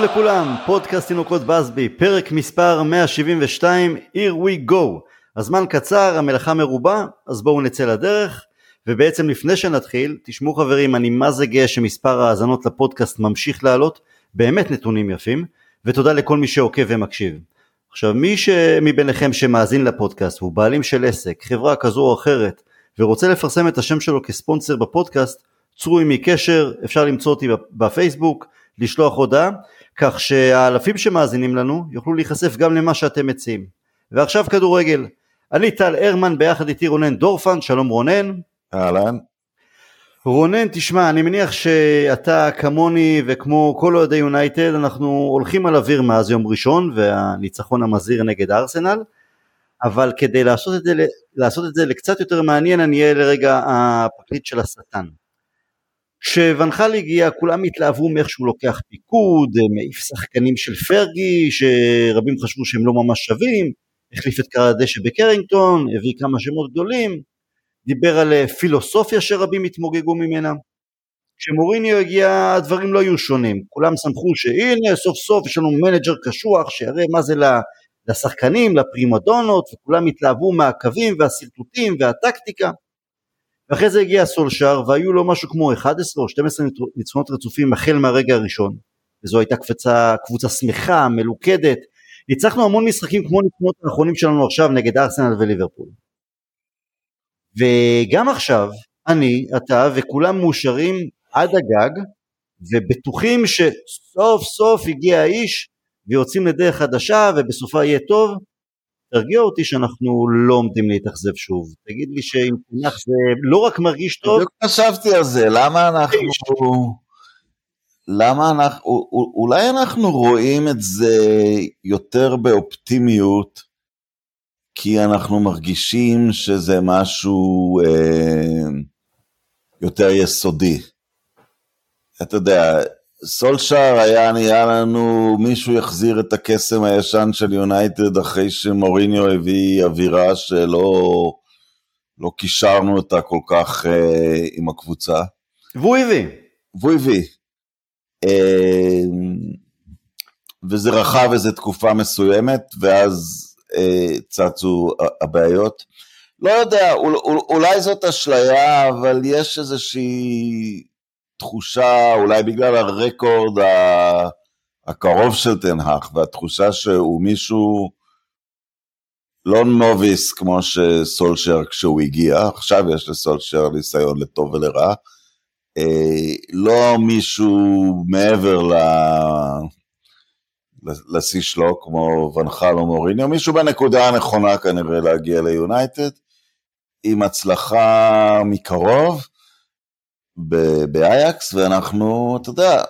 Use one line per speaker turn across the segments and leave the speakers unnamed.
שלום לכולם, פודקאסט תינוקות בסבי, פרק מספר 172, Here we go. הזמן קצר, המלאכה מרובה, אז בואו נצא לדרך. ובעצם לפני שנתחיל, תשמעו חברים, אני מה זה גאה שמספר ההאזנות לפודקאסט ממשיך לעלות, באמת נתונים יפים, ותודה לכל מי שעוקב ומקשיב. עכשיו מי מביניכם שמאזין לפודקאסט הוא בעלים של עסק, חברה כזו או אחרת, ורוצה לפרסם את השם שלו כספונסר בפודקאסט, צרו עמי קשר, אפשר למצוא אותי בפייסבוק, לשלוח הודעה, כך שהאלפים שמאזינים לנו יוכלו להיחשף גם למה שאתם מציעים. ועכשיו כדורגל. אני טל הרמן ביחד איתי רונן דורפן, שלום רונן.
אהלן.
רונן, תשמע, אני מניח שאתה כמוני וכמו כל אוהדי יונייטד, אנחנו הולכים על אוויר מאז יום ראשון והניצחון המזהיר נגד ארסנל, אבל כדי לעשות את, זה, לעשות את זה לקצת יותר מעניין, אני אהיה לרגע הפרקליט של השטן. כשואן חאל הגיע כולם התלהבו מאיך שהוא לוקח פיקוד, מעיף שחקנים של פרגי שרבים חשבו שהם לא ממש שווים, החליף את כר הדשא בקרינגטון, הביא כמה שמות גדולים, דיבר על אה, פילוסופיה שרבים התמוגגו ממנה. כשמוריניו הגיע הדברים לא היו שונים, כולם שמחו שהנה סוף סוף יש לנו מנג'ר קשוח שיראה מה זה לשחקנים, לפרימדונות, וכולם התלהבו מהקווים והשרטוטים והטקטיקה. ואחרי זה הגיע סולשר והיו לו משהו כמו 11 או 12 ניצחונות רצופים החל מהרגע הראשון. וזו הייתה קבוצה, קבוצה שמחה, מלוכדת. ניצחנו המון משחקים כמו ניצחונות האחרונים שלנו עכשיו נגד ארסנל וליברפול. וגם עכשיו אני, אתה וכולם מאושרים עד הגג ובטוחים שסוף סוף הגיע האיש ויוצאים לדרך חדשה ובסופה יהיה טוב תרגיע אותי שאנחנו לא עומדים להתאכזב שוב. תגיד לי שאם תנח זה לא רק מרגיש טוב...
בדיוק חשבתי על זה, למה אנחנו... למה אנחנו... אולי אנחנו רואים את זה יותר באופטימיות, כי אנחנו מרגישים שזה משהו אה, יותר יסודי. אתה יודע, סולשאר היה נראה לנו, מישהו יחזיר את הקסם הישן של יונייטד אחרי שמוריניו הביא אווירה שלא לא קישרנו אותה כל כך אה, עם הקבוצה.
והוא הביא.
והוא הביא. אה, וזה רכב איזה תקופה מסוימת, ואז אה, צצו הבעיות. לא יודע, אולי זאת אשליה, אבל יש איזושהי תחושה, אולי בגלל הרקורד הקרוב של תנהך, והתחושה שהוא מישהו לא נוביס כמו שסולשר כשהוא הגיע, עכשיו יש לסולשר ניסיון לטוב ולרע, אה, לא מישהו מעבר ל... לשיא שלו, כמו ונחל או מוריניו, מישהו בנקודה הנכונה כנראה להגיע ליונייטד, עם הצלחה מקרוב, באייקס, ואנחנו, אתה יודע,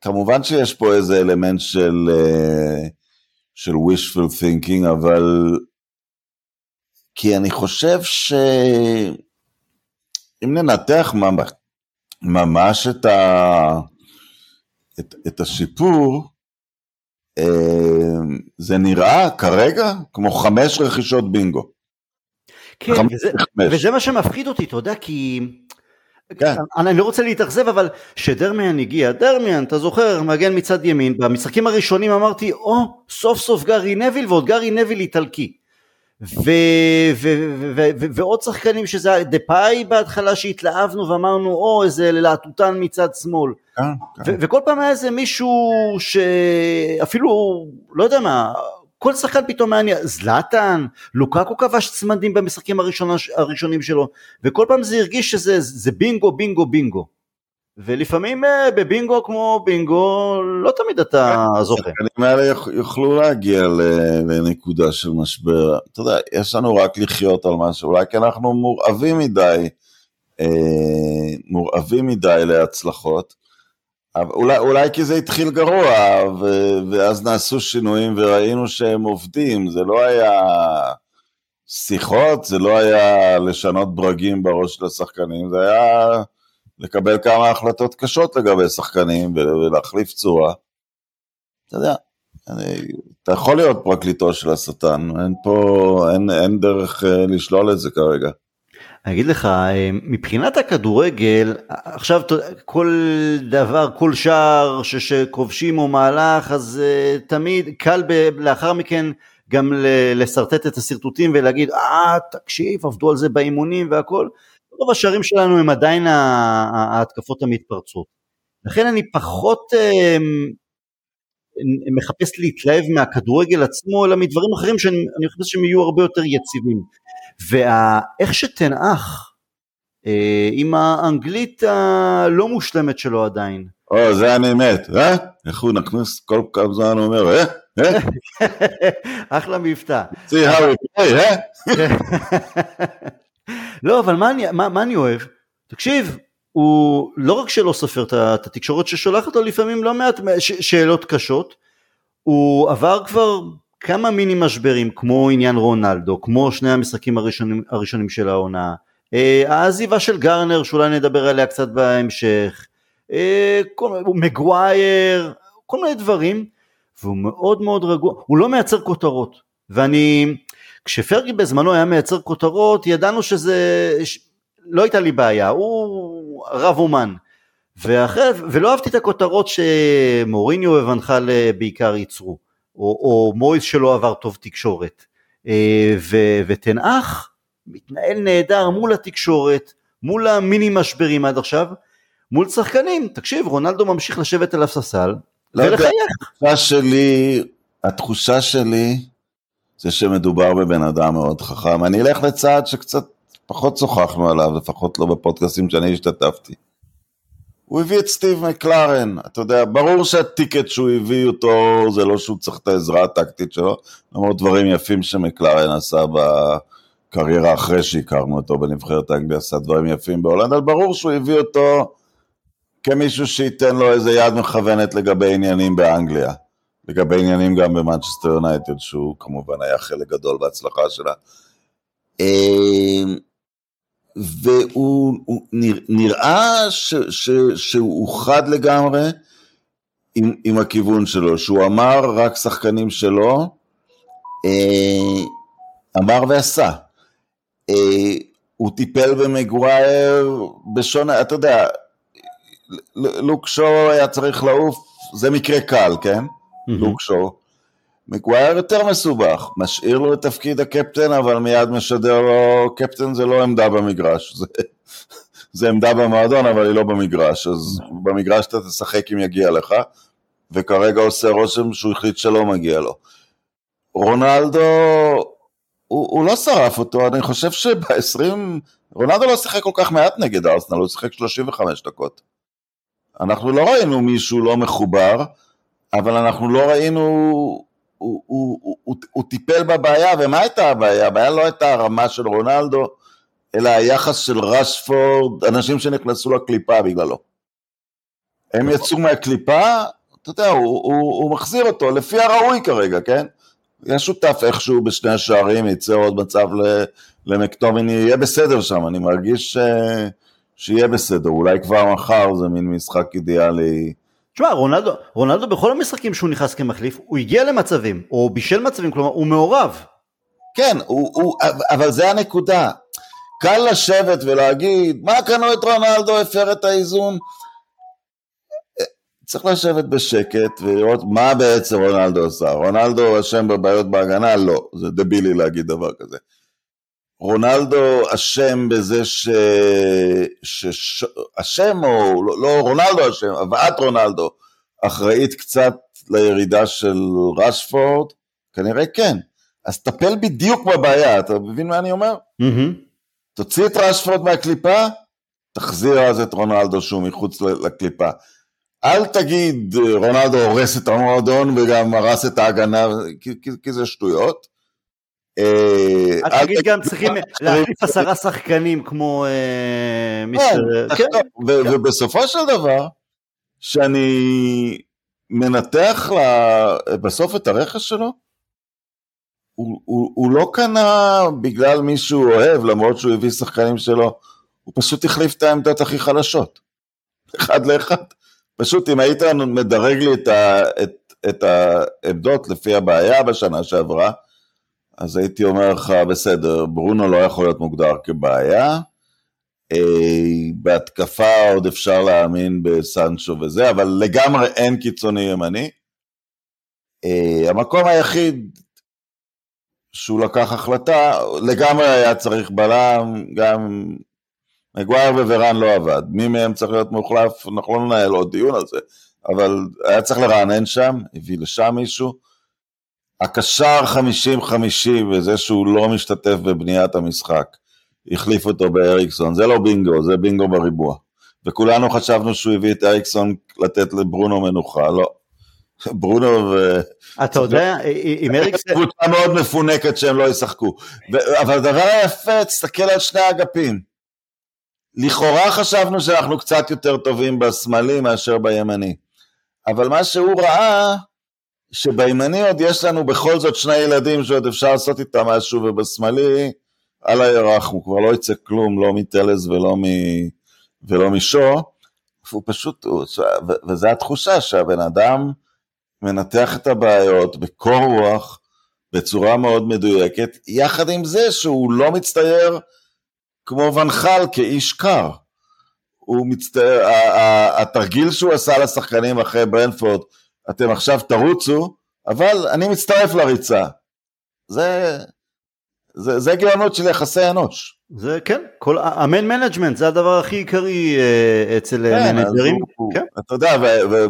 כמובן שיש פה איזה אלמנט של, אה, של wishful thinking, אבל כי אני חושב שאם ננתח ממש את, ה... את, את השיפור, אה, זה נראה כרגע כמו חמש רכישות בינגו.
כן, וזה, וזה מה שמפחיד אותי, אתה יודע, כי כן. אני לא רוצה להתאכזב אבל שדרמיאן הגיע, דרמיאן אתה זוכר מגן מצד ימין, במשחקים הראשונים אמרתי או oh, סוף סוף גארי נביל ועוד גארי נביל איטלקי ועוד שחקנים שזה היה דפאי בהתחלה שהתלהבנו ואמרנו או איזה להטוטן מצד שמאל כן, כן. וכל פעם היה איזה מישהו שאפילו לא יודע מה כל שחקן פתאום מעניין, זלאטן, לוקקו כבש צמדים במשחקים הראשונה, הראשונים שלו, וכל פעם זה הרגיש שזה בינגו, בינגו, בינגו. ולפעמים אה, בבינגו כמו בינגו, לא תמיד אתה כן, זוכה.
השחקנים האלה יוכלו להגיע לנקודה של משבר. אתה יודע, יש לנו רק לחיות על משהו, אולי כי אנחנו מורעבים מדי, אה, מורעבים מדי להצלחות. אולי, אולי כי זה התחיל גרוע, ו, ואז נעשו שינויים וראינו שהם עובדים, זה לא היה שיחות, זה לא היה לשנות ברגים בראש של השחקנים, זה היה לקבל כמה החלטות קשות לגבי שחקנים ולהחליף צורה. אתה יודע, אני, אתה יכול להיות פרקליטו של השטן, אין פה, אין, אין דרך uh, לשלול את זה כרגע.
אני אגיד לך, אה, מבחינת הכדורגל, עכשיו כל דבר, כל שער שכובשים או מהלך, אז uh, תמיד קל ב, לאחר מכן גם לשרטט את השרטוטים ולהגיד, אה, תקשיב, עבדו על זה באימונים והכל. רוב השערים שלנו הם עדיין ההתקפות המתפרצות. לכן אני פחות uh, מחפש להתלהב מהכדורגל עצמו, אלא מדברים אחרים שאני מחפש שהם יהיו הרבה יותר יציבים. ואיך שתנאך אה, עם האנגלית הלא מושלמת שלו עדיין.
או, זה אני מת, אה? איך הוא נכנס כל כמה זמן אומר, אה? אה?
אחלה מבטא.
see how we play, אה?
לא, אבל מה אני, מה, מה אני אוהב? תקשיב, הוא לא רק שלא סופר את התקשורת ששולחת לו לפעמים לא מעט שאלות קשות, הוא עבר כבר כמה מיני משברים כמו עניין רונלדו, כמו שני המשחקים הראשונים, הראשונים של העונה, אה, העזיבה של גרנר שאולי נדבר עליה קצת בהמשך, אה, מגווייר, כל מיני דברים, והוא מאוד מאוד רגוע, הוא לא מייצר כותרות, ואני, כשפרגי בזמנו היה מייצר כותרות, ידענו שזה, לא הייתה לי בעיה, הוא רב אומן. ואחרי, ולא אהבתי את הכותרות שמוריניו ובנחל בעיקר ייצרו. או, או מויס שלא עבר טוב תקשורת. אה, ו, ותנאך מתנהל נהדר מול התקשורת, מול המיני משברים עד עכשיו, מול שחקנים, תקשיב, רונלדו ממשיך לשבת על הספסל
לא ולחייך. התחושה שלי, התחושה שלי זה שמדובר בבן אדם מאוד חכם. אני אלך לצעד שקצת פחות שוחחנו עליו, לפחות לא בפודקאסטים שאני השתתפתי. הוא הביא את סטיב מקלרן, אתה יודע, ברור שה ticket שהוא הביא אותו זה לא שהוא צריך את העזרה הטקטית שלו, למרות דברים יפים שמקלרן עשה בקריירה אחרי שהכרנו אותו בנבחרת האנגליה, עשה דברים יפים בהולנד, אבל ברור שהוא הביא אותו כמישהו שייתן לו איזה יד מכוונת לגבי עניינים באנגליה, לגבי עניינים גם במנצ'סטר יונייטד, שהוא כמובן היה חלק גדול בהצלחה שלה. והוא נראה ש, ש, שהוא חד לגמרי עם, עם הכיוון שלו, שהוא אמר רק שחקנים שלו, אה, אמר ועשה. אה, הוא טיפל במגווייר בשונה, אתה יודע, לוק שואו היה צריך לעוף, זה מקרה קל, כן? Mm-hmm. לוק שואו. מגווייר יותר מסובך, משאיר לו את תפקיד הקפטן, אבל מיד משדר לו, קפטן זה לא עמדה במגרש, זה, זה עמדה במועדון, אבל היא לא במגרש, אז במגרש אתה תשחק אם יגיע לך, וכרגע עושה רושם שהוא החליט שלא מגיע לו. רונלדו, הוא, הוא לא שרף אותו, אני חושב שב-20, רונלדו לא שיחק כל כך מעט נגד ארסנל, הוא שיחק 35 דקות. אנחנו לא ראינו מישהו לא מחובר, אבל אנחנו לא ראינו הוא, הוא, הוא, הוא טיפל בבעיה, ומה הייתה הבעיה? הבעיה לא הייתה הרמה של רונלדו, אלא היחס של רשפורד, אנשים שנכנסו לקליפה בגללו. הם נכון. יצאו מהקליפה, אתה יודע, הוא, הוא, הוא מחזיר אותו לפי הראוי כרגע, כן? היה שותף איכשהו בשני השערים, יצא עוד מצב למקטומיני, יהיה בסדר שם, אני מרגיש ש... שיהיה בסדר, אולי כבר מחר זה מין משחק אידיאלי
תשמע, רונלדו, רונלדו בכל המשחקים שהוא נכנס כמחליף, הוא הגיע למצבים, או בישל מצבים, כלומר, הוא מעורב.
כן, הוא, הוא, אבל זה הנקודה. קל לשבת ולהגיד, מה קנו את רונלדו, הפר את האיזון? צריך לשבת בשקט ולראות מה בעצם רונלדו עשה. רונלדו אשם בבעיות בהגנה? לא, זה דבילי להגיד דבר כזה. רונלדו אשם בזה ש... ש... אשם או לא, לא רונלדו אשם, הבאת רונלדו אחראית קצת לירידה של רשפורד? כנראה כן. אז טפל בדיוק בבעיה, אתה מבין מה אני אומר? Mm-hmm. תוציא את רשפורד מהקליפה, תחזיר אז את רונלדו שהוא מחוץ לקליפה. אל תגיד רונלדו הורס את המועדון וגם הרס את ההגנה, כי, כי, כי זה שטויות.
אה, אל תגיד גם צריכים להחליף עשרה שחקנים כמו אה, מיסטר...
כן, כן. ובסופו של דבר, שאני מנתח בסוף את הרכש שלו, הוא, לא קנה בגלל מי שהוא אוהב, למרות שהוא הביא שחקנים שלו, הוא פשוט החליף את העמדות הכי חלשות. אחד לאחד. פשוט אם היית מדרג לי את העמדות לפי הבעיה בשנה שעברה, אז הייתי אומר לך, בסדר, ברונו לא יכול להיות מוגדר כבעיה, אה, בהתקפה עוד אפשר להאמין בסנצ'ו וזה, אבל לגמרי אין קיצוני ימני. אה, המקום היחיד שהוא לקח החלטה, לגמרי היה צריך בלם, גם מגווייר וורן לא עבד. מי מהם צריך להיות מוחלף, אנחנו לא ננהל עוד דיון על זה, אבל היה צריך לרענן שם, הביא לשם מישהו. הקשר 50-50 וזה שהוא לא משתתף בבניית המשחק, החליף אותו באריקסון, זה לא בינגו, זה בינגו בריבוע. וכולנו חשבנו שהוא הביא את אריקסון לתת לברונו מנוחה, לא. ברונו ו...
אתה יודע, עם אריקסון...
קבוצה מאוד מפונקת שהם לא ישחקו. אבל הדבר היפה, תסתכל על שני האגפים. לכאורה חשבנו שאנחנו קצת יותר טובים בשמאלי מאשר בימני. אבל מה שהוא ראה, שבימני עוד יש לנו בכל זאת שני ילדים שעוד אפשר לעשות איתם משהו, ובשמאלי, על הירח, הוא כבר לא יצא כלום, לא מטלס ולא, מ... ולא משו. הוא פשוט, הוא... וזו התחושה שהבן אדם מנתח את הבעיות בקור רוח, בצורה מאוד מדויקת, יחד עם זה שהוא לא מצטייר כמו ונחל כאיש קר. הוא מצטער, התרגיל שהוא עשה לשחקנים אחרי ברנפורד, אתם עכשיו תרוצו, אבל אני מצטרף לריצה. זה, זה, זה גאונות של יחסי אנוש.
זה כן, כל ה man management זה הדבר הכי עיקרי אה, אצל כן, מנג'רים.
כן. אתה יודע,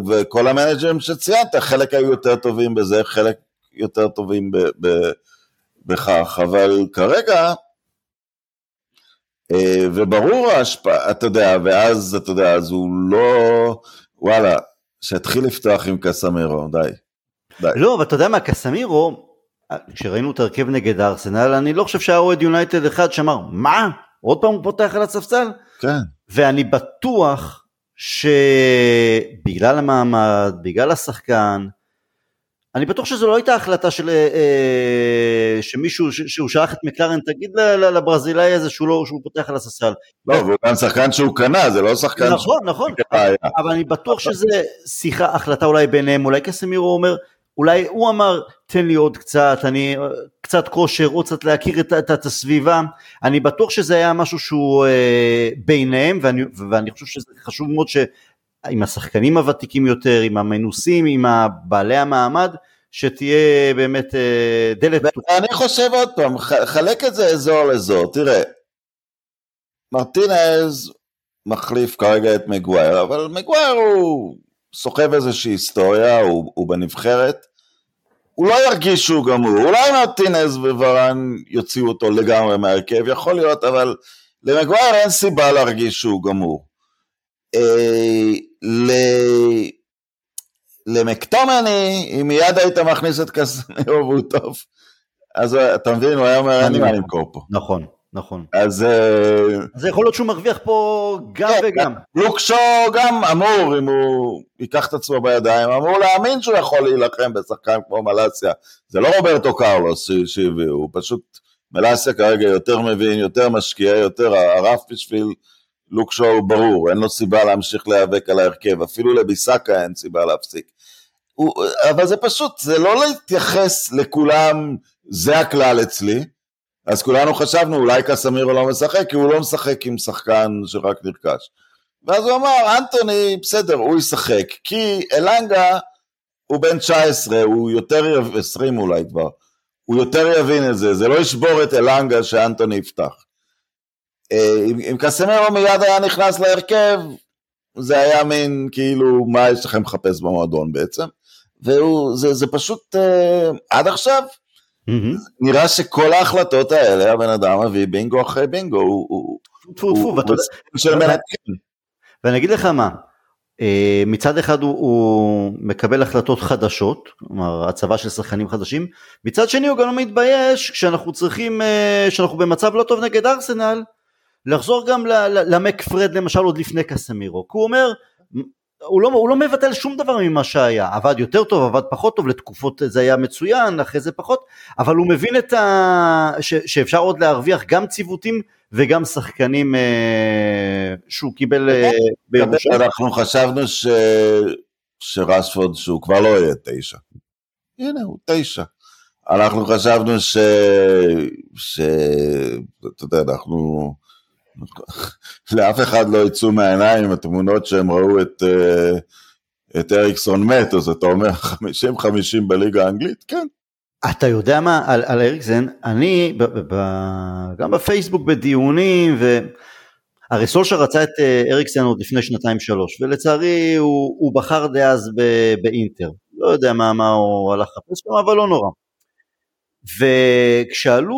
וכל המנג'רים שציינת, חלק היו יותר טובים בזה, חלק יותר טובים ב, ב, בכך, אבל כרגע, אה, וברור ההשפעה, אתה יודע, ואז, אתה יודע, אז הוא לא, וואלה, שיתחיל לפתוח עם קסמירו, די.
די. לא, אבל אתה יודע מה, קסמירו, כשראינו את ההרכב נגד הארסנל, אני לא חושב שהיה אוהד יונייטד אחד שאמר, מה? עוד פעם הוא פותח על הספסל?
כן.
ואני בטוח שבגלל המעמד, בגלל השחקן, אני בטוח שזו לא הייתה החלטה של אה, אה שמישהו, ש, שהוא שלח את מקלרן, תגיד לברזילאי הזה שהוא לא, שהוא פותח על הספסל.
לא, והוא גם שחקן שהוא קנה, זה לא שחקן...
נכון, ש... נכון, אבל, אבל אני בטוח שזה שיחה, החלטה אולי ביניהם, אולי קסמירו אומר, אולי הוא אמר תן לי עוד קצת, אני קצת כושר, עוד קצת להכיר את, את, את הסביבה, אני בטוח שזה היה משהו שהוא אה, ביניהם ואני, ואני חושב שזה חשוב מאוד שעם השחקנים הוותיקים יותר, עם המנוסים, עם בעלי המעמד, שתהיה באמת אה, דלת
פתוחה. אני חושב עוד פעם, חלק את זה אזור לאזור, תראה, מרטינז מחליף כרגע את מגווייר, אבל מגווייר הוא סוחב איזושהי היסטוריה, הוא, הוא בנבחרת, הוא לא ירגיש שהוא גמור, אולי מרטינז וורן יוציאו אותו לגמרי מהרכב, יכול להיות, אבל למגווייר אין סיבה להרגיש שהוא גמור. אה, ל... למקטומני, אם מיד היית מכניס את קסמירו והוא טוב, אז אתה מבין, הוא היה אומר, אין לי מה למכור פה.
נכון. נכון.
אז... אה,
אז יכול להיות שהוא מרוויח פה גם כן, וגם.
לוקשו גם אמור, אם הוא ייקח את עצמו בידיים, אמור להאמין שהוא יכול להילחם בשחקן כמו מלאסיה. זה לא רוברטו קרלוס שהביאו, הוא פשוט... מלאסיה כרגע יותר מבין, יותר משקיע, יותר הרף בשביל לוקשו הוא ברור, אין לו סיבה להמשיך להיאבק על ההרכב, אפילו לביסקה אין סיבה להפסיק. הוא, אבל זה פשוט, זה לא להתייחס לכולם, זה הכלל אצלי, אז כולנו חשבנו אולי קסמירו לא משחק, כי הוא לא משחק עם שחקן שרק נרכש. ואז הוא אמר, אנטוני, בסדר, הוא ישחק, כי אלנגה הוא בן 19, הוא יותר, 20 אולי כבר, הוא יותר יבין את זה, זה לא ישבור את אלנגה שאנטוני יפתח. אה, אם קסמירו מיד היה נכנס להרכב, זה היה מין כאילו, מה יש לכם לחפש במועדון בעצם? והוא, זה, זה פשוט, uh, עד עכשיו, Mm-hmm. נראה שכל ההחלטות האלה, הבן אדם מביא בינגו אחרי בינגו, הוא... טפו טפו, ואתה יודע...
ואני אגיד לך מה, אה, מצד אחד הוא, הוא מקבל החלטות חדשות, כלומר הצבה של שחקנים חדשים, מצד שני הוא גם לא מתבייש כשאנחנו צריכים, אה, כשאנחנו במצב לא טוב נגד ארסנל, לחזור גם למק פרד למשל עוד לפני קסמירו, כי הוא אומר הוא לא, הוא לא מבטל שום דבר ממה שהיה, עבד יותר טוב, עבד פחות טוב, לתקופות זה היה מצוין, אחרי זה פחות, אבל הוא מבין את ה... ש, שאפשר עוד להרוויח גם ציוותים וגם שחקנים אה, שהוא קיבל אה,
בירושלים. אנחנו חשבנו ש... שרשפורד שהוא כבר לא יהיה תשע. הנה הוא תשע. אנחנו חשבנו ש... ש... אתה יודע, אנחנו... לאף אחד לא יצאו מהעיניים התמונות שהם ראו את, אה, את אריקסון מת, אז אתה אומר 50-50 בליגה האנגלית? כן.
אתה יודע מה, על, על אריקסן, אני ב, ב, גם בפייסבוק בדיונים, ו... הרי סולשר רצה את אה, אריקסן עוד לפני שנתיים שלוש, ולצערי הוא, הוא בחר דאז באינטר, לא יודע מה, מה הוא הלך לחפש שם, אבל לא נורא. וכשעלו,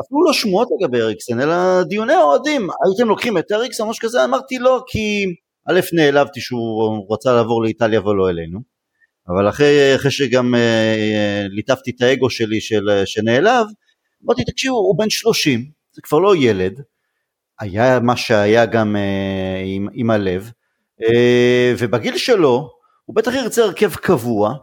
אפילו לא שמועות לגבי אריקסן, אלא דיוני אוהדים, הייתם לוקחים את אריקסן או משהו כזה, אמרתי לא, כי א' נעלבתי שהוא רצה לעבור לאיטליה ולא אלינו, אבל אחרי, אחרי שגם אה, ליטפתי את האגו שלי של, שנעלב, אמרתי תקשיבו, הוא בן 30, זה כבר לא ילד, היה מה שהיה גם אה, עם, עם הלב, אה, ובגיל שלו, הוא בטח ירצה הרכב קבוע,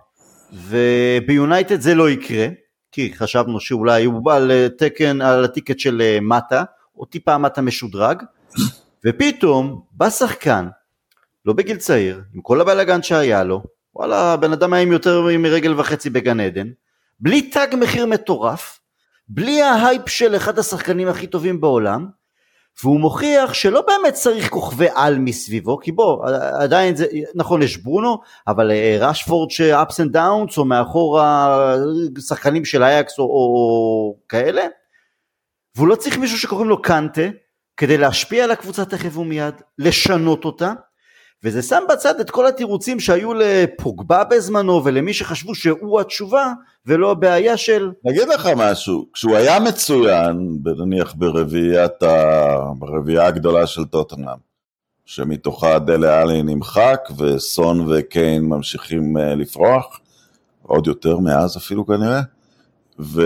וביונייטד זה לא יקרה, כי חשבנו שאולי הוא בא על תקן, על ה ticket של אה, מטה, או טיפה מטה משודרג, ופתאום בא שחקן, לא בגיל צעיר, עם כל הבלאגן שהיה לו, וואלה, בן אדם היה עם יותר מרגל וחצי בגן עדן, בלי תג מחיר מטורף, בלי ההייפ של אחד השחקנים הכי טובים בעולם, והוא מוכיח שלא באמת צריך כוכבי על מסביבו, כי בוא, עדיין זה, נכון יש ברונו, אבל רשפורד אה, ש ups and downs, או מאחור השחקנים של אייקס או, או כאלה, והוא לא צריך מישהו שקוראים לו קנטה, כדי להשפיע על הקבוצה תכף ומיד, לשנות אותה, וזה שם בצד את כל התירוצים שהיו לפוגבה בזמנו ולמי שחשבו שהוא התשובה ולא הבעיה של...
נגיד לך משהו, כשהוא היה מצוין, נניח ברביעיית ה... ברביעייה הגדולה של טוטנאם, שמתוכה דלה עלי נמחק וסון וקיין ממשיכים אה, לפרוח, עוד יותר מאז אפילו כנראה, ו...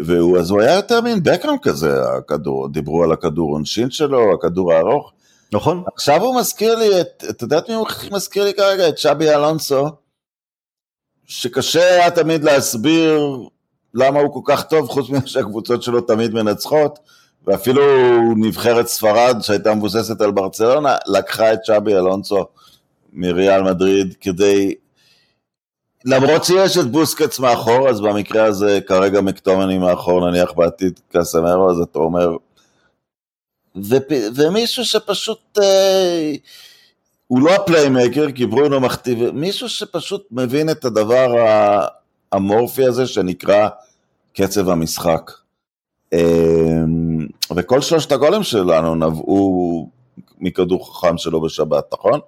והוא, אז הוא היה יותר מין בקאם כזה, הכדור, דיברו על הכדור עונשין שלו, הכדור הארוך,
נכון.
עכשיו הוא מזכיר לי את, את יודעת מי הוא מזכיר לי כרגע? את שבי אלונסו, שקשה היה תמיד להסביר למה הוא כל כך טוב, חוץ מזה שהקבוצות שלו תמיד מנצחות, ואפילו נבחרת ספרד שהייתה מבוססת על ברצלונה, לקחה את שבי אלונסו מריאל מדריד כדי, למרות שיש את בוסקץ מאחור, אז במקרה הזה כרגע מקטומני מאחור, נניח בעתיד קסמרו, אז אתה אומר, ו- ומישהו שפשוט, אה, הוא לא הפליימקר, כי ברונו מכתיב, מישהו שפשוט מבין את הדבר האמורפי הזה שנקרא קצב המשחק. אה, וכל שלושת הגולים שלנו נבעו מכדור חכם שלו בשבת, נכון?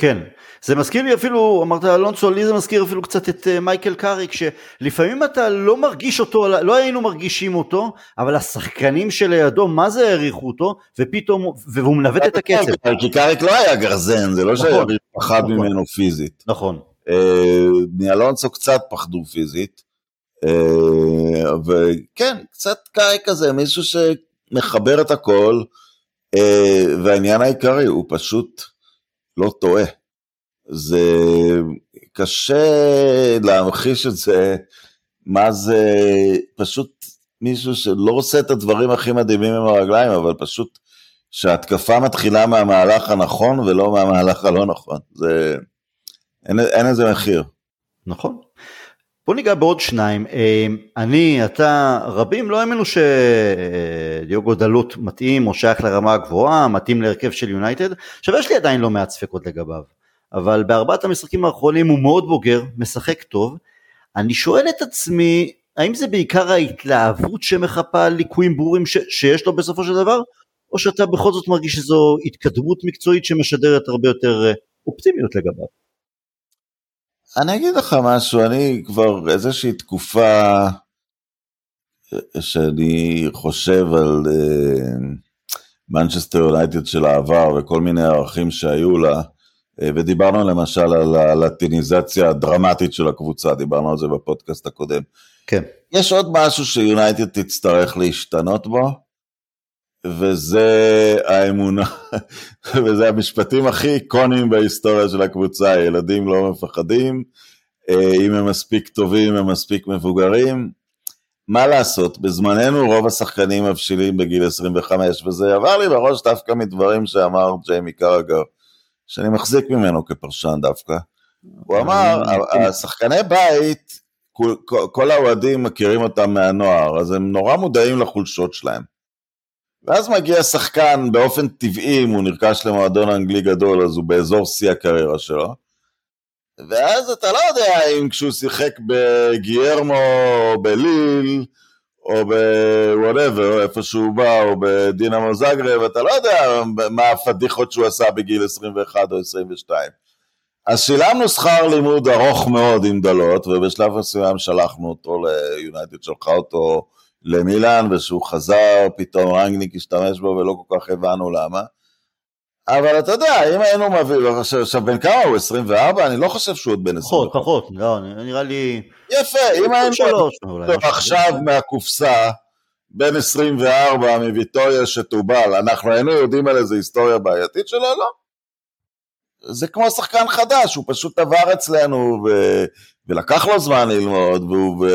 כן, זה מזכיר לי אפילו, אמרת אלונסו, לי זה מזכיר אפילו קצת את uh, מייקל קאריק, שלפעמים אתה לא מרגיש אותו, לא היינו מרגישים אותו, אבל השחקנים שלידו, מה זה העריכו אותו, ופתאום, והוא מנווט את הקצב.
כי קאריק לא היה גרזן, זה לא נכון, שהיה פחד נכון. ממנו פיזית.
נכון.
אה, מאלונסו קצת פחדו פיזית, אה, וכן, קצת קאריק כזה, מישהו שמחבר את הכל, והעניין העיקרי הוא פשוט, לא טועה. זה קשה להמחיש את זה, מה זה פשוט מישהו שלא עושה את הדברים הכי מדהימים עם הרגליים, אבל פשוט שההתקפה מתחילה מהמהלך הנכון ולא מהמהלך הלא נכון. זה... אין, אין איזה מחיר.
נכון. בוא ניגע בעוד שניים. אה, אני, אתה, רבים לא האמינו שדיוגו דלות מתאים או שייך לרמה הגבוהה, מתאים להרכב של יונייטד. עכשיו יש לי עדיין לא מעט ספקות לגביו, אבל בארבעת המשחקים האחרונים הוא מאוד בוגר, משחק טוב. אני שואל את עצמי, האם זה בעיקר ההתלהבות שמחפה על ליקויים ברורים ש- שיש לו בסופו של דבר, או שאתה בכל זאת מרגיש שזו התקדמות מקצועית שמשדרת הרבה יותר אה, אופטימיות לגביו?
אני אגיד לך משהו, אני כבר איזושהי תקופה שאני חושב על מנצ'סטר uh, יונייטד של העבר וכל מיני ערכים שהיו לה, uh, ודיברנו למשל על הלטיניזציה הדרמטית של הקבוצה, דיברנו על זה בפודקאסט הקודם.
כן.
יש עוד משהו שיונייטד תצטרך להשתנות בו, וזה האמונה, וזה המשפטים הכי איקונים בהיסטוריה של הקבוצה, ילדים לא מפחדים, אה, אם הם מספיק טובים, הם מספיק מבוגרים. מה לעשות, בזמננו רוב השחקנים מבשילים בגיל 25, וזה עבר לי בראש דווקא מדברים שאמר ג'יימי קרגר, שאני מחזיק ממנו כפרשן דווקא. הוא אמר, השחקני בית, כל האוהדים מכירים אותם מהנוער, אז הם נורא מודעים לחולשות שלהם. ואז מגיע שחקן באופן טבעי, אם הוא נרכש למועדון אנגלי גדול, אז הוא באזור שיא הקריירה שלו. ואז אתה לא יודע אם כשהוא שיחק בגיירמו או בליל, או בוואטאבר, איפה שהוא בא, או בדינמו זגרב, אתה לא יודע מה הפדיחות שהוא עשה בגיל 21 או 22. אז שילמנו שכר לימוד ארוך מאוד עם דלות, ובשלב מסוים שלחנו אותו ליונייטד, שלחה אותו למילאן, וכשהוא חזר, פתאום רנגניק השתמש בו ולא כל כך הבנו למה. אבל אתה יודע, אם היינו מביאים, עכשיו בן כמה הוא? 24? אני לא חושב שהוא עוד בן
20. פחות, פחות, לא, נראה לי...
יפה, אם היינו עכשיו מהקופסה, בן 24 מוויטוריה שטובל, אנחנו היינו יודעים על איזה היסטוריה בעייתית שלו? לא. זה כמו שחקן חדש, הוא פשוט עבר אצלנו ו... ולקח לו זמן ללמוד, והוא... ו...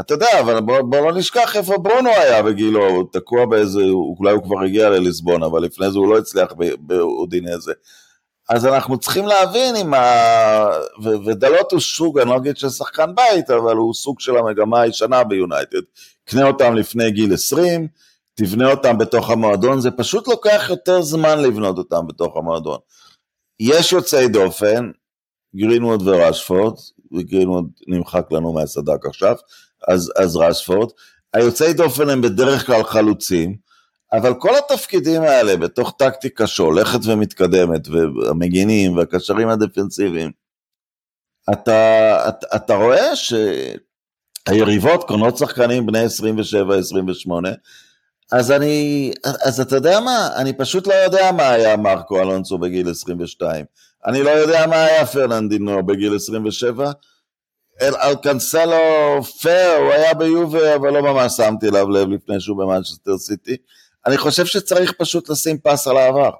אתה יודע, אבל בוא, בוא לא נשכח איפה ברונו היה בגילו, הוא תקוע באיזה, אולי הוא כבר הגיע לליסבון, אבל לפני זה הוא לא הצליח באודינזה. אז אנחנו צריכים להבין אם ה... ו... ודלות הוא סוג, אני לא אגיד של שחקן בית, אבל הוא סוג של המגמה הישנה ביונייטד. קנה אותם לפני גיל 20, תבנה אותם בתוך המועדון, זה פשוט לוקח יותר זמן לבנות אותם בתוך המועדון. יש יוצאי דופן, גרינווד וראשפורד, וגרינווד נמחק לנו מהסדק עכשיו, אז, אז ראשפורד, היוצאי דופן הם בדרך כלל חלוצים, אבל כל התפקידים האלה בתוך טקטיקה שהולכת ומתקדמת, והמגינים והקשרים הדפנסיביים, אתה, אתה, אתה רואה שהיריבות קונות שחקנים בני 27-28, אז אני, אז אתה יודע מה, אני פשוט לא יודע מה היה מרקו אלונסו בגיל 22. אני לא יודע מה היה פרננדינו בגיל 27. אל אלקנסלו פייר, הוא היה ביובה, אבל לא ממש שמתי אליו לב לפני שהוא במנצ'סטר סיטי. אני חושב שצריך פשוט לשים פס על העבר.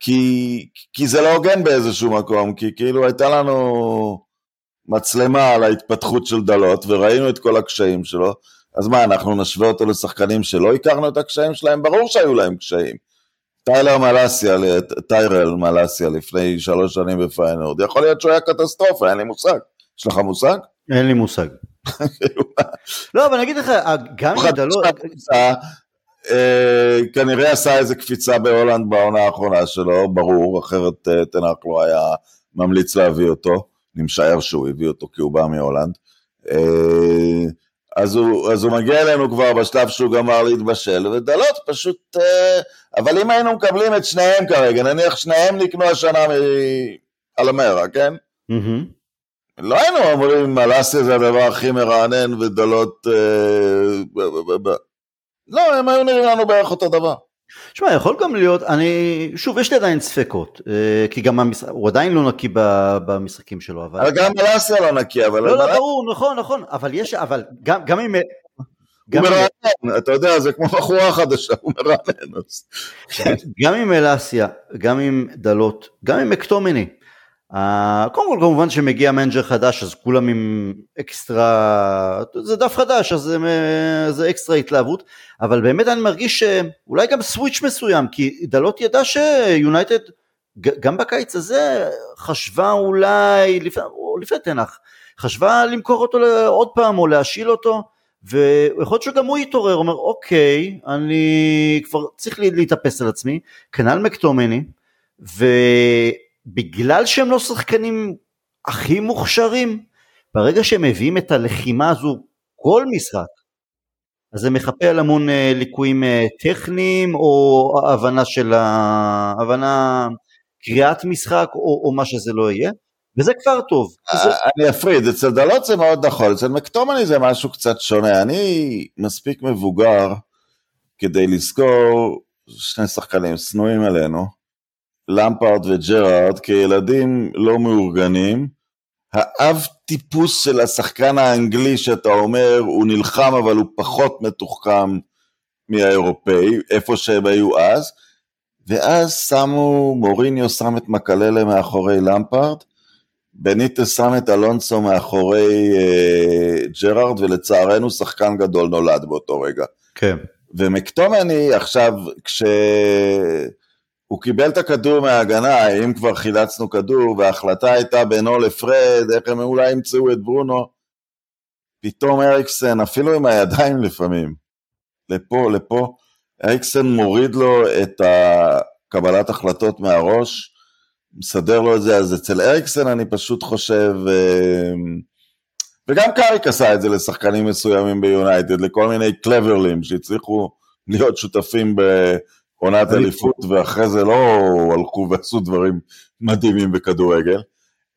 כי, כי זה לא הוגן באיזשהו מקום, כי כאילו הייתה לנו מצלמה על ההתפתחות של דלות, וראינו את כל הקשיים שלו, אז מה, אנחנו נשווה אותו לשחקנים שלא הכרנו את הקשיים שלהם? ברור שהיו להם קשיים. טיילר מלאסיה, טיירל מלאסיה לפני שלוש שנים בפיינורד, יכול להיות שהוא היה קטסטרופה, אין לי מושג. יש לך מושג?
אין לי מושג. לא, אבל אני אגיד לך, גם אם אתה לא...
אה, כנראה עשה איזה קפיצה בהולנד בעונה האחרונה שלו, ברור, אחרת אה, תנח לא היה ממליץ להביא אותו, אני משער שהוא הביא אותו כי הוא בא מהולנד. אה, אז הוא, אז הוא מגיע אלינו כבר בשלב שהוא גמר להתבשל, ודלות פשוט... אה, אבל אם היינו מקבלים את שניהם כרגע, נניח שניהם נקנו השנה מאלמרה, כן? Mm-hmm. לא היינו אומרים מלאסיה זה הדבר הכי מרענן ודלות... אה, לא, הם היו נראים לנו בערך אותו דבר.
שמע, יכול גם להיות, אני, שוב, יש לי עדיין ספקות, אה, כי גם המשחק, הוא עדיין לא נקי במשחקים שלו, אבל...
אבל גם מלאסיה לא נקי, אבל...
לא, לא, ברור, נכון, נכון, אבל יש, אבל גם, גם אם...
הוא מרענן, אתה יודע, זה כמו בחורה חדשה, הוא מרענן.
גם עם מלאסיה, גם עם דלות, גם עם מקטומני, Uh, קודם כל כמובן שמגיע מנג'ר חדש אז כולם עם אקסטרה, זה דף חדש אז זה, זה אקסטרה התלהבות, אבל באמת אני מרגיש שאולי גם סוויץ' מסוים, כי דלות ידע שיונייטד גם בקיץ הזה חשבה אולי, לפני, או לפני תנח, חשבה למכור אותו עוד פעם או להשיל אותו, ויכול להיות שגם הוא יתעורר, אומר אוקיי, אני כבר צריך להתאפס על עצמי, כנ"ל מקטומני, ו... בגלל שהם לא שחקנים הכי מוכשרים, ברגע שהם מביאים את הלחימה הזו כל משחק, אז זה מחפה על המון אה, ליקויים אה, טכניים או הבנה של ה... הבנה, קריאת משחק או, או מה שזה לא יהיה, וזה כבר טוב.
זה... אני אפריד, אצל דלות זה מאוד נכון, אצל מקטומני זה משהו קצת שונה, אני מספיק מבוגר כדי לזכור שני שחקנים שנואים עלינו, למפארד וג'רארד כילדים לא מאורגנים, האב טיפוס של השחקן האנגלי שאתה אומר הוא נלחם אבל הוא פחות מתוחכם מהאירופאי, איפה שהם היו אז, ואז שמו, מוריניו שם את מקללה מאחורי למפארד, בניטה שם את אלונסו מאחורי אה, ג'רארד, ולצערנו שחקן גדול נולד באותו רגע.
כן.
ומקטומני עכשיו, כש... הוא קיבל את הכדור מההגנה, אם כבר חילצנו כדור, וההחלטה הייתה בינו לפרד, איך הם אולי ימצאו את ברונו, פתאום אריקסן, אפילו עם הידיים לפעמים, לפה, לפה, אריקסן מוריד לו את הקבלת החלטות מהראש, מסדר לו את זה, אז אצל אריקסן אני פשוט חושב, אה, וגם קאריק עשה את זה לשחקנים מסוימים ביונייטד, לכל מיני קלברלים שהצליחו להיות שותפים בעונת אליפות, ואחרי זה לא הלכו ועשו דברים מדהימים בכדורגל.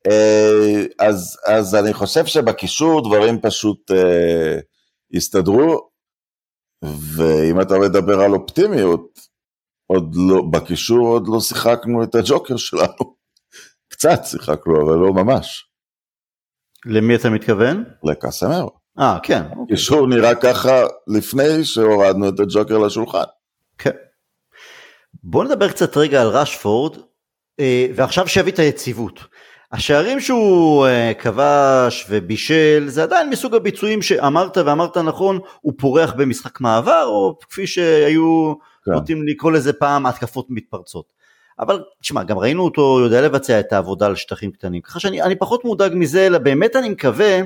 אה, אז, אז אני חושב שבקישור דברים פשוט אה, הסתדרו, ואם אתה מדבר על אופטימיות, עוד לא, בקישור עוד לא שיחקנו את הג'וקר שלנו. קצת שיחקנו, אבל לא ממש.
למי אתה מתכוון?
לקסמרו.
אה, כן.
קישור נראה ככה לפני שהורדנו את הג'וקר לשולחן.
כן. בוא נדבר קצת רגע על רשפורד, אה, ועכשיו שיביא את היציבות. השערים שהוא uh, כבש ובישל זה עדיין מסוג הביצועים שאמרת ואמרת נכון הוא פורח במשחק מעבר או כפי שהיו כן. נוטים לקרוא לזה פעם התקפות מתפרצות. אבל תשמע גם ראינו אותו יודע לבצע את העבודה על שטחים קטנים ככה שאני פחות מודאג מזה אלא באמת אני מקווה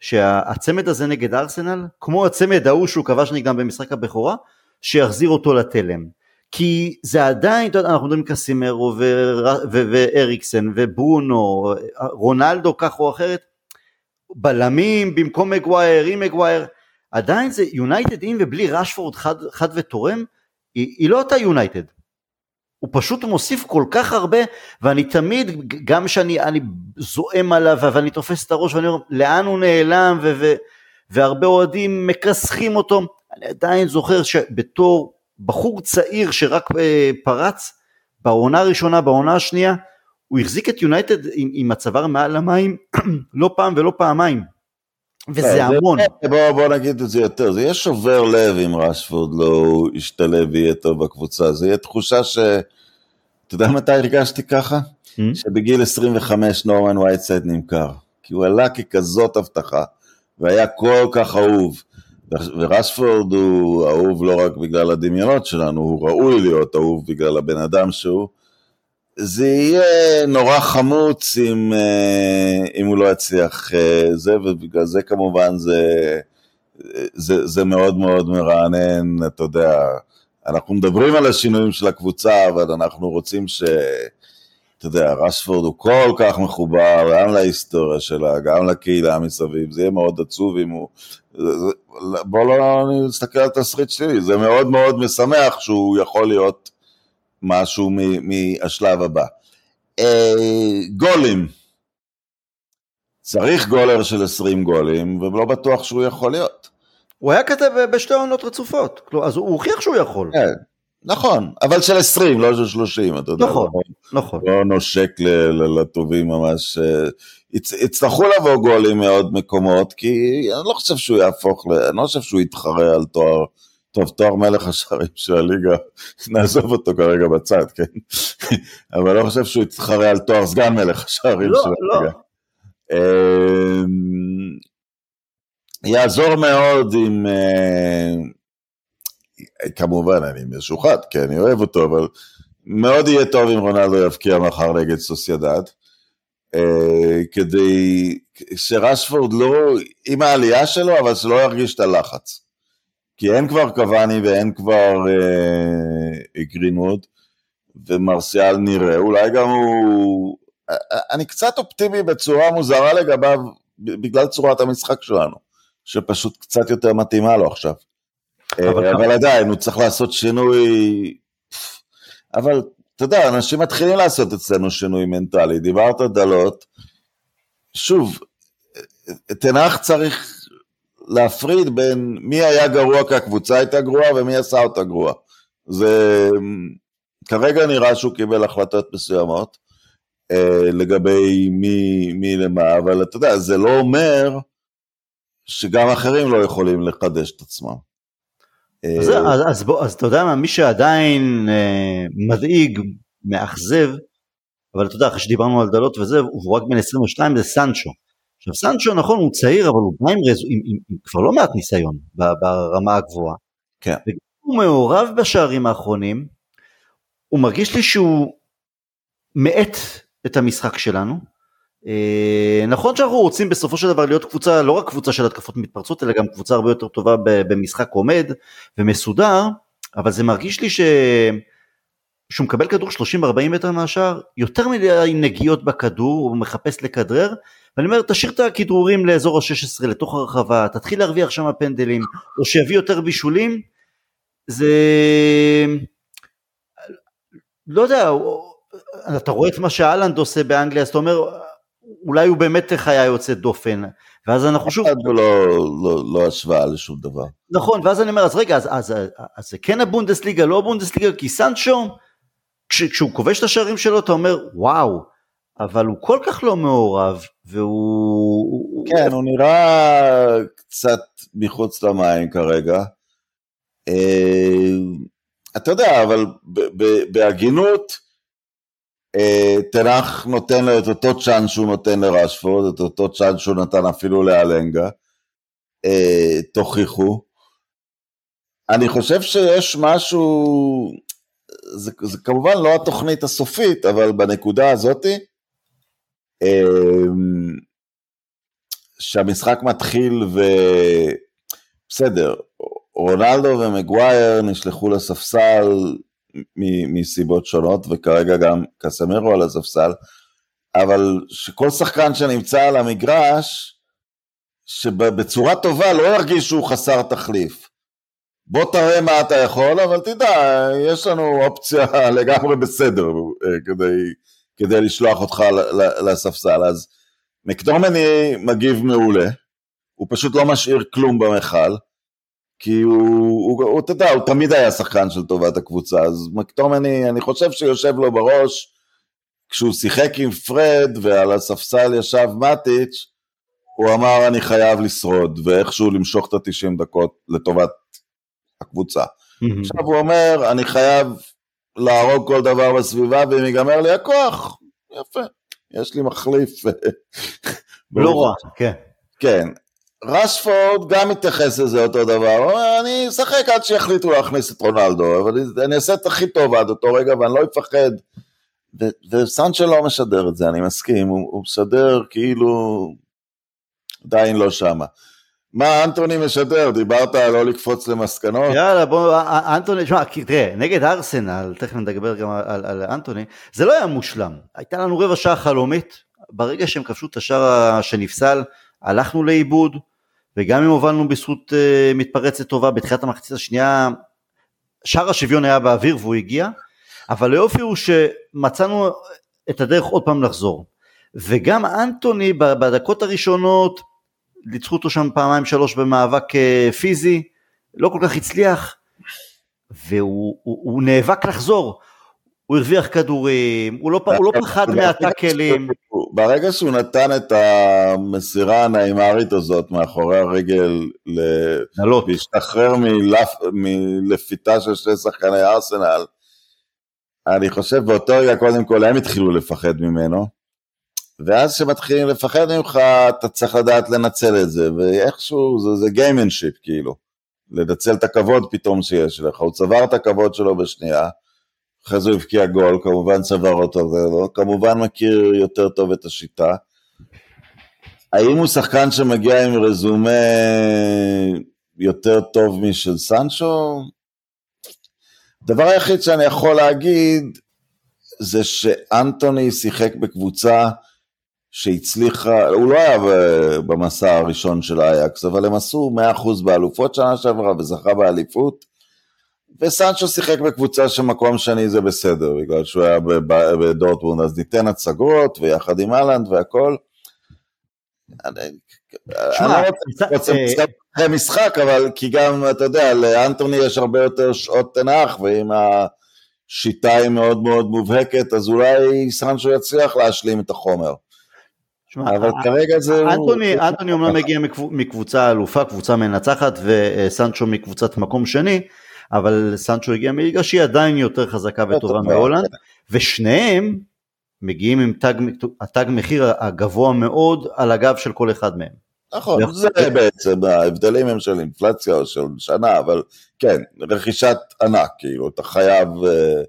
שהצמד הזה נגד ארסנל כמו הצמד ההוא שהוא כבש נגדם במשחק הבכורה שיחזיר אותו לתלם. כי זה עדיין, אתה יודע, אנחנו מדברים קסימרו ואריקסן וברונו, רונלדו כך או אחרת, בלמים במקום מגווייר, עם מגווייר, עדיין זה יונייטד עם ובלי רשפורד חד, חד ותורם, היא, היא לא אותה יונייטד. הוא פשוט מוסיף כל כך הרבה, ואני תמיד, גם כשאני זועם עליו ואני תופס את הראש ואני אומר, לאן הוא נעלם, והרבה אוהדים מכסחים אותו, אני עדיין זוכר שבתור בחור צעיר שרק אה, פרץ בעונה הראשונה, בעונה השנייה, הוא החזיק את יונייטד עם, עם הצוואר מעל המים לא פעם ולא פעמיים. וזה אה, המון.
בוא, בוא נגיד את זה יותר, זה יהיה שובר לב אם רשפורד לא ישתלב ויהיה טוב בקבוצה, זה יהיה תחושה ש... אתה יודע מתי הרגשתי ככה? Hmm? שבגיל 25 נורמן וייטסייד נמכר. כי הוא עלה ככזאת הבטחה, והיה כל כך אהוב. ורשפורד הוא אהוב לא רק בגלל הדמיונות שלנו, הוא ראוי להיות אהוב בגלל הבן אדם שהוא. זה יהיה נורא חמוץ אם, אה, אם הוא לא יצליח אה, זה, ובגלל זה כמובן זה, זה, זה מאוד מאוד מרענן, אתה יודע, אנחנו מדברים על השינויים של הקבוצה, אבל אנחנו רוצים ש... אתה יודע, רשפורד הוא כל כך מחובר גם להיסטוריה שלה, גם לקהילה מסביב, זה יהיה מאוד עצוב אם הוא... בוא לא נסתכל על תסריט שלי, זה מאוד מאוד משמח שהוא יכול להיות משהו מהשלב הבא. אה, גולים, צריך גולר של 20 גולים, ולא בטוח שהוא יכול להיות.
הוא היה כתב בשתי עונות רצופות, אז הוא הוכיח שהוא יכול.
כן, נכון, אבל של 20, לא של 30, אתה יודע.
נכון, נכון.
לא נושק לטובים ממש. אה, יצטרכו לבוא גולים מעוד מקומות, כי אני לא חושב שהוא יהפוך, אני לא חושב שהוא יתחרה על תואר, טוב, תואר מלך השערים של הליגה, נעזוב אותו כרגע בצד, כן? אבל לא חושב שהוא יתחרה על תואר סגן מלך השערים לא, של לא. הליגה. אמ, יעזור מאוד אם... כמובן, אני משוחד, כי אני אוהב אותו, אבל מאוד יהיה טוב אם רונלדו יבקיע מחר נגד סוסיידד. אה, כדי שרשפורד לא, עם העלייה שלו, אבל שלא ירגיש את הלחץ. כי אין כבר קוואני ואין כבר אה, גרינווד, ומרסיאל נראה, אולי גם הוא... אה, אני קצת אופטימי בצורה מוזרה לגביו, בגלל צורת המשחק שלנו, שפשוט קצת יותר מתאימה לו עכשיו. אבל, אה, אבל עדיין, הוא צריך לעשות שינוי... אבל אתה יודע, אנשים מתחילים לעשות אצלנו שינוי מנטלי. דיברת דלות, שוב, תנח צריך להפריד בין מי היה גרוע כי הקבוצה הייתה גרועה ומי עשה אותה גרועה. זה כרגע נראה שהוא קיבל החלטות מסוימות אה, לגבי מי, מי למה, אבל אתה יודע, זה לא אומר שגם אחרים לא יכולים לחדש את עצמם.
אז, אז, אז, בוא, אז אתה יודע מה, מי שעדיין אה, מדאיג, מאכזב, אבל אתה יודע, אחרי שדיברנו על דלות וזה, הוא רק בן 22, זה סנצ'ו. עכשיו סנצ'ו נכון הוא צעיר אבל הוא בא עם, רז... עם, עם, עם כבר לא מעט ניסיון ברמה הגבוהה.
כן.
הוא מעורב בשערים האחרונים, הוא מרגיש לי שהוא מאט את המשחק שלנו, נכון שאנחנו רוצים בסופו של דבר להיות קבוצה, לא רק קבוצה של התקפות מתפרצות, אלא גם קבוצה הרבה יותר טובה במשחק עומד ומסודר, אבל זה מרגיש לי ש... שהוא מקבל כדור 30-40 מטר מהשאר, יותר מדי נגיעות בכדור, הוא מחפש לכדרר, ואני אומר, תשאיר את הכדרורים לאזור ה-16, לתוך הרחבה, תתחיל להרוויח שם פנדלים, או שיביא יותר בישולים, זה... לא יודע, אתה רואה את מה שאלנד עושה באנגליה, אז אתה אומר, אולי הוא באמת חיה יוצאת דופן, ואז אנחנו שוב...
לא, לא, לא השוואה לשום דבר.
נכון, ואז אני אומר, אז רגע, אז, אז, אז זה כן הבונדסליגה, לא הבונדסליגה, כי סנצ'ו, כש, כשהוא כובש את השערים שלו, אתה אומר, וואו, אבל הוא כל כך לא מעורב, והוא...
כן, הוא נראה קצת מחוץ למים כרגע. אה, אתה יודע, אבל בהגינות, תנח נותן לו את אותו צ'אנס שהוא נותן לרשפורד, את אותו צ'אנס שהוא נתן אפילו לאלנגה, אה, תוכיחו. אני חושב שיש משהו, זה, זה כמובן לא התוכנית הסופית, אבל בנקודה הזאתי, אה, שהמשחק מתחיל ו... בסדר, רונלדו ומגווייר נשלחו לספסל מסיבות שונות, וכרגע גם קסמרו על הספסל, אבל שכל שחקן שנמצא על המגרש, שבצורה טובה לא ירגיש שהוא חסר תחליף. בוא תראה מה אתה יכול, אבל תדע, יש לנו אופציה לגמרי בסדר אה, כדי, כדי לשלוח אותך לספסל. אז מקדומני מגיב מעולה, הוא פשוט לא משאיר כלום במכל. כי הוא, הוא, אתה יודע, הוא תמיד היה שחקן של טובת הקבוצה, אז מקטומני, אני חושב שיושב לו בראש, כשהוא שיחק עם פרד ועל הספסל ישב מטיץ', הוא אמר אני חייב לשרוד, ואיכשהו למשוך את ה-90 דקות לטובת הקבוצה. Mm-hmm. עכשיו הוא אומר, אני חייב להרוג כל דבר בסביבה, ואם ייגמר לי הכוח, יפה, יש לי מחליף.
לא רע, כן.
כן, רשפורד גם מתייחס לזה אותו דבר, הוא אומר, אני אשחק עד שיחליטו להכניס את רונלדו, אבל אני אעשה את הכי טוב עד אותו רגע ואני לא אפחד. וסנצ'ה לא משדר את זה, אני מסכים, הוא, הוא משדר כאילו עדיין לא שמה. מה אנטוני משדר? דיברת על לא לקפוץ למסקנות?
יאללה בוא, אנטוני, שמע, תראה, נגד ארסנל, תכף נדבר גם על, על אנטוני, זה לא היה מושלם. הייתה לנו רבע שעה חלומית, ברגע שהם כבשו את השער שנפסל, הלכנו לאיבוד, וגם אם הובלנו בזכות uh, מתפרצת טובה בתחילת המחצית השנייה, שער השוויון היה באוויר והוא הגיע, אבל היופי הוא שמצאנו את הדרך עוד פעם לחזור. וגם אנטוני בדקות הראשונות, ניצחו אותו שם פעמיים שלוש במאבק uh, פיזי, לא כל כך הצליח, והוא הוא, הוא נאבק לחזור. הוא הרוויח כדורים, הוא לא, הוא לא פחד מהטאקלים.
ברגע שהוא נתן את המסירה הנעימרית הזאת מאחורי הרגל, להשתחרר מלפ, מלפיתה של שני שחקני ארסנל, אני חושב באותו רגע קודם כל הם התחילו לפחד ממנו, ואז כשמתחילים לפחד ממך אתה צריך לדעת לנצל את זה, ואיכשהו זה, זה גיימנשיפ כאילו, לנצל את הכבוד פתאום שיש לך, הוא צבר את הכבוד שלו בשנייה, אחרי זה הוא הבקיע גול, כמובן צבר אותו, ולא, כמובן מכיר יותר טוב את השיטה. האם הוא שחקן שמגיע עם רזומה יותר טוב משל סנצ'ו? הדבר היחיד שאני יכול להגיד זה שאנטוני שיחק בקבוצה שהצליחה, הוא לא היה במסע הראשון של אייקס, אבל הם עשו 100% באלופות שנה שעברה וזכה באליפות. וסנצ'ו שיחק בקבוצה של מקום שני זה בסדר, בגלל שהוא היה בדורטבורן, אז ניתן הצגות, ויחד עם אהלנד והכל. אני לא רוצה אחרי משחק, אבל כי גם, אתה יודע, לאנטוני יש הרבה יותר שעות תנח, ואם השיטה היא מאוד מאוד מובהקת, אז אולי סנצ'ו יצליח להשלים את החומר.
שמה, אבל כרגע זה... אנטוני, אנטוני אומנם מגיע מקבוצה אלופה, קבוצה מנצחת, וסנצ'ו מקבוצת מקום שני, אבל סנצ'ו הגיע מליגה שהיא עדיין יותר חזקה וטובה מהולנד, ושניהם מגיעים עם תג, התג מחיר הגבוה מאוד על הגב של כל אחד מהם.
נכון, זה בעצם, ההבדלים הם של אינפלציה או של שנה, אבל כן, רכישת ענק, כאילו, אתה חייב... אה,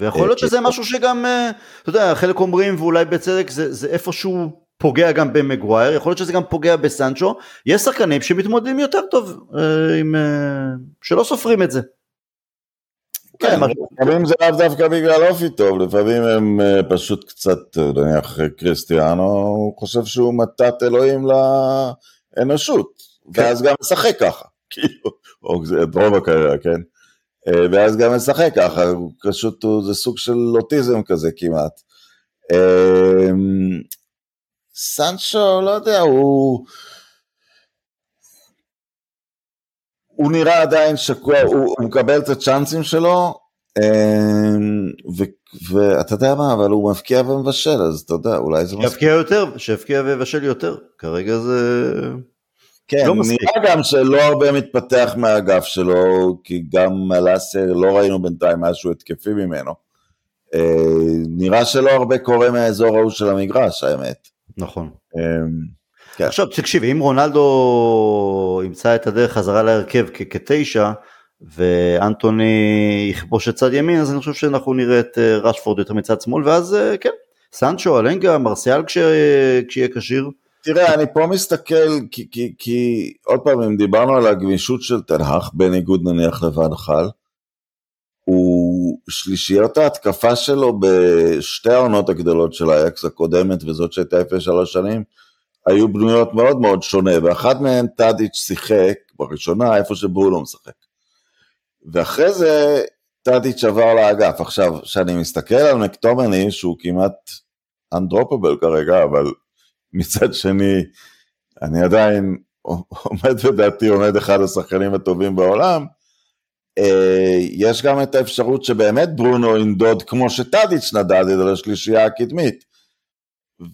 ויכול להיות שזה משהו שגם, אה, אתה יודע, חלק אומרים, ואולי בצדק, זה, זה איפשהו פוגע גם במגווייר, יכול להיות שזה גם פוגע בסנצ'ו, יש שחקנים שמתמודדים יותר טוב, אה, עם, שלא סופרים את זה.
כן, לפעמים זה לאו דווקא בגלל אופי טוב, לפעמים הם אה, פשוט קצת, נניח קריסטיאנו, הוא חושב שהוא מתת אלוהים לאנושות. ואז גם משחק ככה, כאילו, או את רוב הקריירה, כן? אה, ואז גם משחק ככה, פשוט זה סוג של אוטיזם כזה כמעט. אה, סנצ'ו, לא יודע, הוא... הוא נראה עדיין שקוע, הוא, הוא מקבל את הצ'אנסים שלו, אמ, ואתה יודע מה, אבל הוא מבקיע ומבשל, אז אתה יודע, אולי זה
מספיק. שיבקיע יותר, שיבקיע ויבשל יותר, כרגע זה...
כן, לא נראה גם שלא הרבה מתפתח מהאגף שלו, כי גם אלאסר לא ראינו בינתיים משהו התקפי ממנו. אה, נראה שלא הרבה קורה מהאזור ההוא של המגרש, האמת.
נכון. כן. עכשיו תקשיב, אם רונלדו ימצא את הדרך חזרה להרכב כתשע, ואנטוני יכבוש את צד ימין, אז אני חושב שאנחנו נראה את אה, רשפורד יותר מצד שמאל, ואז אה, כן, סנצ'ו, אלנגה, מרסיאל כשיהיה כשיר.
תראה, אני פה מסתכל, כי, כי, כי עוד פעם, אם דיברנו על הגמישות של תנח, בניגוד נניח לבן חל, הוא שלישיות ההתקפה שלו בשתי העונות הגדולות של האקס הקודמת וזאת שהייתה לפני שלוש שנים, היו בנויות מאוד מאוד שונה, ואחת מהן טאדיץ' שיחק בראשונה איפה שברונו משחק. ואחרי זה טאדיץ' עבר לאגף. עכשיו, כשאני מסתכל על מקטומני, שהוא כמעט אנדרופבל כרגע, אבל מצד שני, אני עדיין עומד בדעתי, עומד אחד השחקנים הטובים בעולם, אה, יש גם את האפשרות שבאמת ברונו ינדוד כמו שטאדיץ' נדד את השלישייה הקדמית.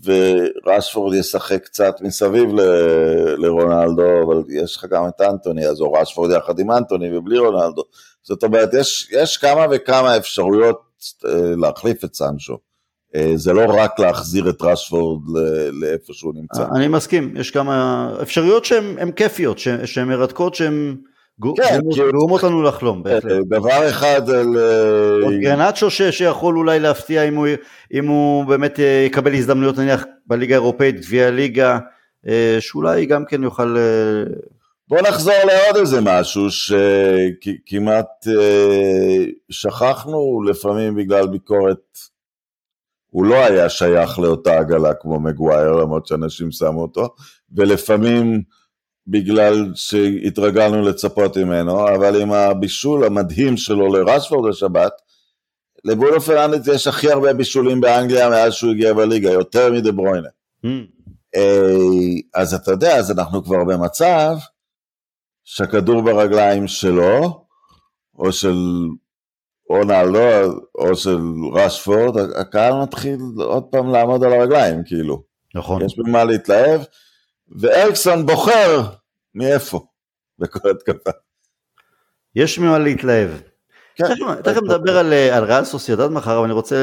ורשפורד ישחק קצת מסביב ל- לרונלדו, אבל יש לך גם את אנטוני, אז או רשפורד יחד עם אנטוני ובלי רונלדו. זאת אומרת, יש, יש כמה וכמה אפשרויות אה, להחליף את סנצ'ו. אה, זה לא רק להחזיר את רשפורד לאיפה שהוא נמצא.
אני מסכים, יש כמה אפשרויות שהן כיפיות, שהן מרתקות, שהן... כן, גורמות לנו לחלום,
בהחלט. אה, דבר אחד על...
עוד גרנצ'ו שיכול אולי להפתיע אם הוא, באמת אה, יקבל הזדמנויות נניח בליגה האירופאית, גביע הליגה, אה, שאולי גם כן יוכל...
בוא נחזור לעוד איזה משהו שכמעט שכחנו לפעמים בגלל ביקורת. הוא לא היה שייך לאותה עגלה כמו מגווייר למרות שאנשים שמו אותו, ולפעמים בגלל שהתרגלנו לצפות ממנו, אבל עם הבישול המדהים שלו לרשפורד השבת, לבולו פרנדס יש הכי הרבה בישולים באנגליה מאז שהוא הגיע בליגה, יותר מדה ברוינה. Mm. אז אתה יודע, אז אנחנו כבר במצב שהכדור ברגליים שלו, או של רונלדו, או של רשפורד, הקהל מתחיל עוד פעם לעמוד על הרגליים, כאילו.
נכון.
יש במה להתלהב. ואריקסון בוחר מאיפה בכל התקפה.
יש ממה להתלהב. כן. תכף נדבר על, על ריאל סוסיידד מחר, אבל אני רוצה...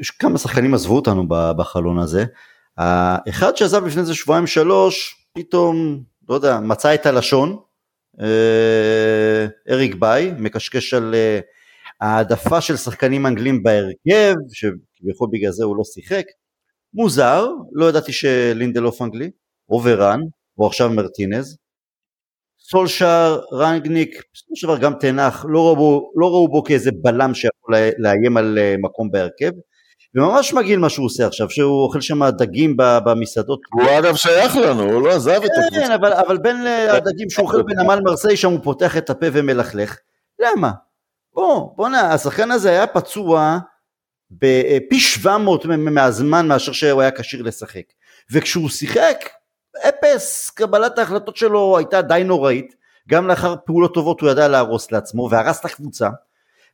יש כמה שחקנים עזבו אותנו בחלון הזה. האחד שעזב לפני איזה שבועיים שלוש, פתאום, לא יודע, מצא את הלשון. אה, אריק ביי, מקשקש על אה, העדפה של שחקנים אנגלים בהרכב, שכביכול בגלל זה הוא לא שיחק. מוזר, לא ידעתי שלינדלוף אנגלי, או ורן, או עכשיו מרטינז. סולשאר, רנגניק, בסופו של דבר גם תנח, לא ראו, לא ראו בו כאיזה בלם שיכול לאיים על אה, מקום בהרכב. וממש מגעיל מה שהוא עושה עכשיו, שהוא אוכל שם דגים במסעדות.
הוא אגב שייך לנו, הוא לא עזב את
הקבוצה. כן, אבל, אבל בין הדגים שהוא אוכל בנמל מרסיי, שם הוא פותח את הפה ומלכלך. למה? בוא, בואנה, השחקן הזה היה פצוע בפי 700 מהזמן מאשר שהוא היה כשיר לשחק. וכשהוא שיחק, אפס, קבלת ההחלטות שלו הייתה די נוראית, גם לאחר פעולות טובות הוא ידע להרוס לעצמו והרס את הקבוצה.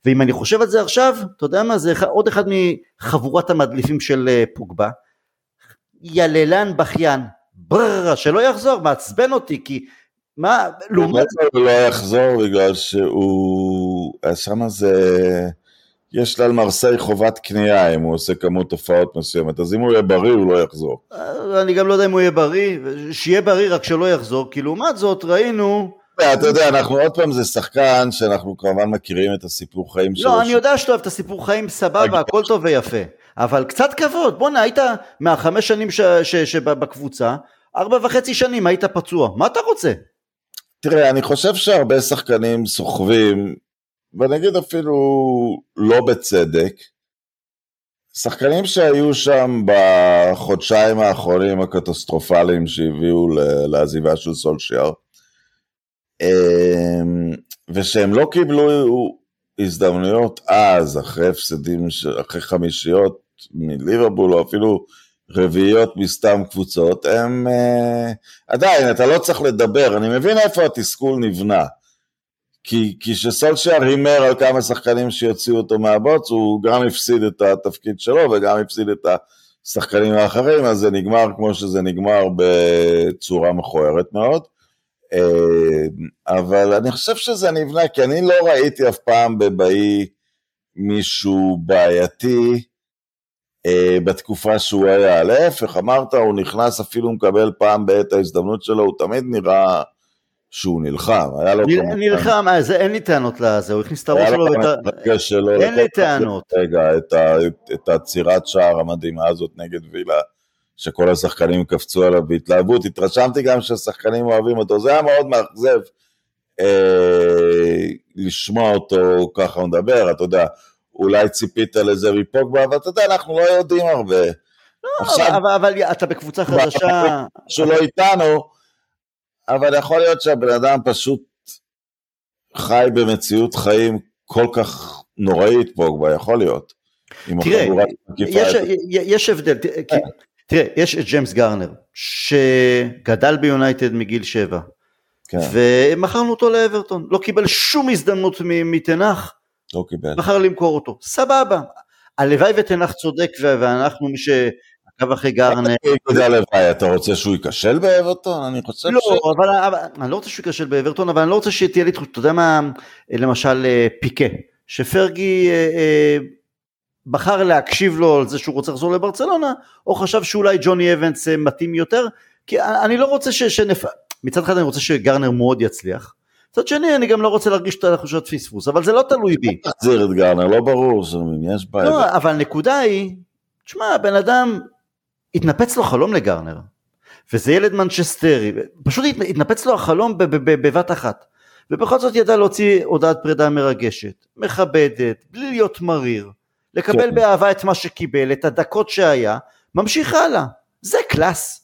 ואם אני חושב על זה עכשיו, אתה יודע מה, זה עוד אחד מחבורת המדליפים של אה, פוגבה. יללן בכיין, ברר, שלא יחזור, מעצבן אותי, כי מה,
לעומת... הוא לא יחזור בגלל שהוא, שם זה... יש על מרסיי חובת קנייה אם הוא עושה כמות הופעות מסוימת, אז אם הוא יהיה בריא הוא לא יחזור.
אה, אני גם לא יודע אם הוא יהיה בריא, שיהיה בריא רק שלא יחזור, כי לעומת זאת ראינו...
אתה יודע, אנחנו עוד פעם זה שחקן שאנחנו כמובן מכירים את הסיפור חיים
שלו. לא, אני יודע שאתה אוהב את הסיפור חיים סבבה, הכל טוב ויפה, אבל קצת כבוד, בואנה היית מהחמש שנים שבקבוצה, ארבע וחצי שנים היית פצוע, מה אתה רוצה?
תראה, אני חושב שהרבה שחקנים סוחבים ואני אגיד אפילו לא בצדק, שחקנים שהיו שם בחודשיים האחרונים הקטסטרופליים שהביאו לעזיבה של סולשיאר, אמ, ושהם לא קיבלו הזדמנויות אז, אחרי הפסדים, אחרי חמישיות מליברבול, או אפילו רביעיות מסתם קבוצות, הם uh, עדיין, אתה לא צריך לדבר, אני מבין איפה התסכול נבנה. כי כשסולשייר הימר על כמה שחקנים שיוציאו אותו מהבוץ, הוא גם הפסיד את התפקיד שלו וגם הפסיד את השחקנים האחרים, אז זה נגמר כמו שזה נגמר בצורה מכוערת מאוד. אה, אבל אני חושב שזה נבנה, כי אני לא ראיתי אף פעם בבאי מישהו בעייתי אה, בתקופה שהוא היה. להפך, אמרת, הוא נכנס, אפילו מקבל פעם בעת ההזדמנות שלו, הוא תמיד נראה שהוא נלחם, היה לו...
נלחם, אז אין לי טענות לזה, הוא הכניס את הראש שלו ואת אין לי טענות.
רגע, את העצירת שער המדהימה הזאת נגד וילה. שכל השחקנים קפצו עליו בהתלהבות, התרשמתי גם שהשחקנים אוהבים אותו, זה היה מאוד מאכזב אה, לשמוע אותו ככה מדבר, אתה יודע, אולי ציפית לזה מפוגבה, אבל אתה יודע, אנחנו לא יודעים הרבה.
לא, אבל אתה בקבוצה חדשה...
שלא איתנו, אבל יכול להיות שהבן אדם פשוט חי במציאות חיים כל כך נוראית, פוגבה, יכול להיות.
תראה, יש, יש הבדל, כי תראה, יש את ג'יימס גארנר, שגדל ביונייטד מגיל שבע, כן. ומכרנו אותו לאברטון, לא קיבל שום הזדמנות מתנח,
לא קיבל.
בחר למכור אותו, סבבה. הלוואי ותנח צודק ואנחנו מי שעקב אחרי גארנר.
אתה רוצה שהוא ייכשל באברטון? אני חושב
לא, ש... לא, אבל, אבל אני לא רוצה שהוא ייכשל באברטון, אבל אני לא רוצה שתהיה לי תחושה, אתה יודע מה, למשל אה, פיקה, שפרגי אה, אה, בחר להקשיב לו על זה שהוא רוצה לחזור לברצלונה, או חשב שאולי ג'וני אבנס אה, מתאים יותר, כי אני לא רוצה ש... שנפ... מצד אחד אני רוצה שגרנר מאוד יצליח, מצד שני אני גם לא רוצה להרגיש את התחושת פספוס, אבל זה לא תלוי בי.
תחזיר את גרנר, לא ברור יש בעיה.
לא, אבל הנקודה היא, תשמע, הבן אדם, התנפץ לו חלום לגרנר, וזה ילד מנצ'סטרי, פשוט התנפץ לו החלום בבת אחת. ובכל זאת ידע להוציא הודעת פרידה מרגשת, מכבדת, בלי להיות מריר. לקבל כן. באהבה את מה שקיבל, את הדקות שהיה, ממשיך הלאה. זה קלאס.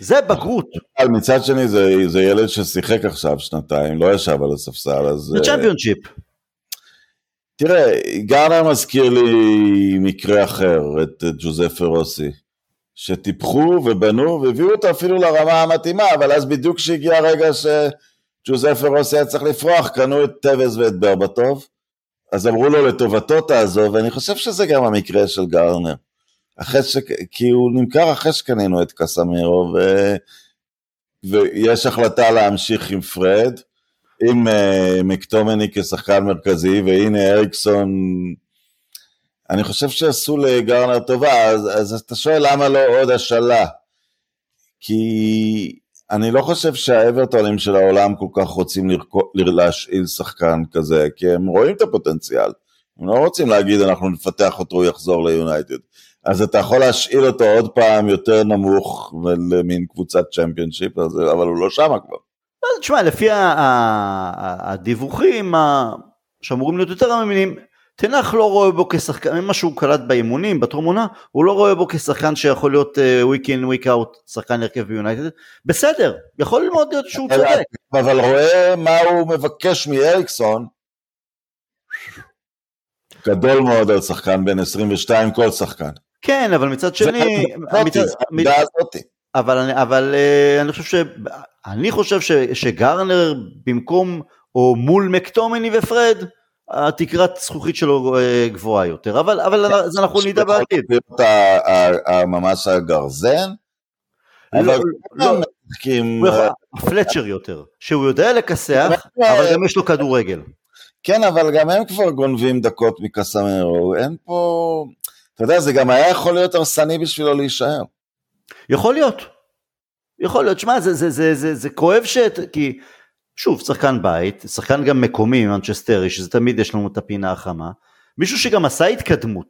זה בגרות.
מצד שני זה, זה ילד ששיחק עכשיו שנתיים, לא ישב על הספסל, אז...
זה צ'מפיונשיפ.
תראה, גארנר מזכיר לי מקרה אחר, את ג'וזפה רוסי, שטיפחו ובנו והביאו אותו אפילו לרמה המתאימה, אבל אז בדיוק כשהגיע הרגע שג'וזפה רוסי היה צריך לפרוח, קנו את טוויז ואת ברבטוב, אז אמרו לו לטובתו תעזוב, ואני חושב שזה גם המקרה של גארנר. ש... כי הוא נמכר אחרי שקנינו את קסמירו, ו... ויש החלטה להמשיך עם פרד, עם uh, מקטומני כשחקן מרכזי, והנה אריקסון, אני חושב שעשו לגארנר טובה, אז, אז אתה שואל למה לא עוד השאלה? כי אני לא חושב שהאברטונים של העולם כל כך רוצים לרקו, להשאיל שחקן כזה, כי הם רואים את הפוטנציאל. הם לא רוצים להגיד אנחנו נפתח אותו, הוא יחזור ליונייטד. אז אתה יכול להשאיל אותו עוד פעם יותר נמוך למין קבוצת צ'מפיונשיפ, אבל הוא לא שם כבר.
תשמע, לפי הדיווחים שאמורים להיות יותר אמינים, תנח לא רואה בו כשחקן, ממה שהוא קלט באימונים, בטרום עונה, הוא לא רואה בו כשחקן שיכול להיות וויק אין וויק אאוט, שחקן הרכב ביונייטד, בסדר, יכול מאוד להיות שהוא צודק.
אבל רואה מה הוא מבקש מאריקסון, גדול מאוד על שחקן בין 22 כל שחקן.
כן, אבל מצד שני, אבל, אני, אבל uh, אני חושב ש... אני חושב ש, שגרנר במקום או מול מקטומני ופרד, התקרת זכוכית שלו אה, גבוהה יותר, אבל, אבל אז אנחנו נדע בעתיד.
ממש הגרזן?
לא, לא, הפלצ'ר יותר, שהוא יודע לכסח, אבל גם יש לו כדורגל.
כן, אבל גם הם כבר גונבים דקות מקסמרו, אין פה... אתה יודע, זה גם היה יכול להיות הרסני בשבילו להישאר.
יכול להיות. יכול להיות, שמע, זה, זה, זה, זה, זה כואב ש... כי שוב, שחקן בית, שחקן גם מקומי מנצ'סטרי, שזה תמיד יש לנו את הפינה החמה, מישהו שגם עשה התקדמות,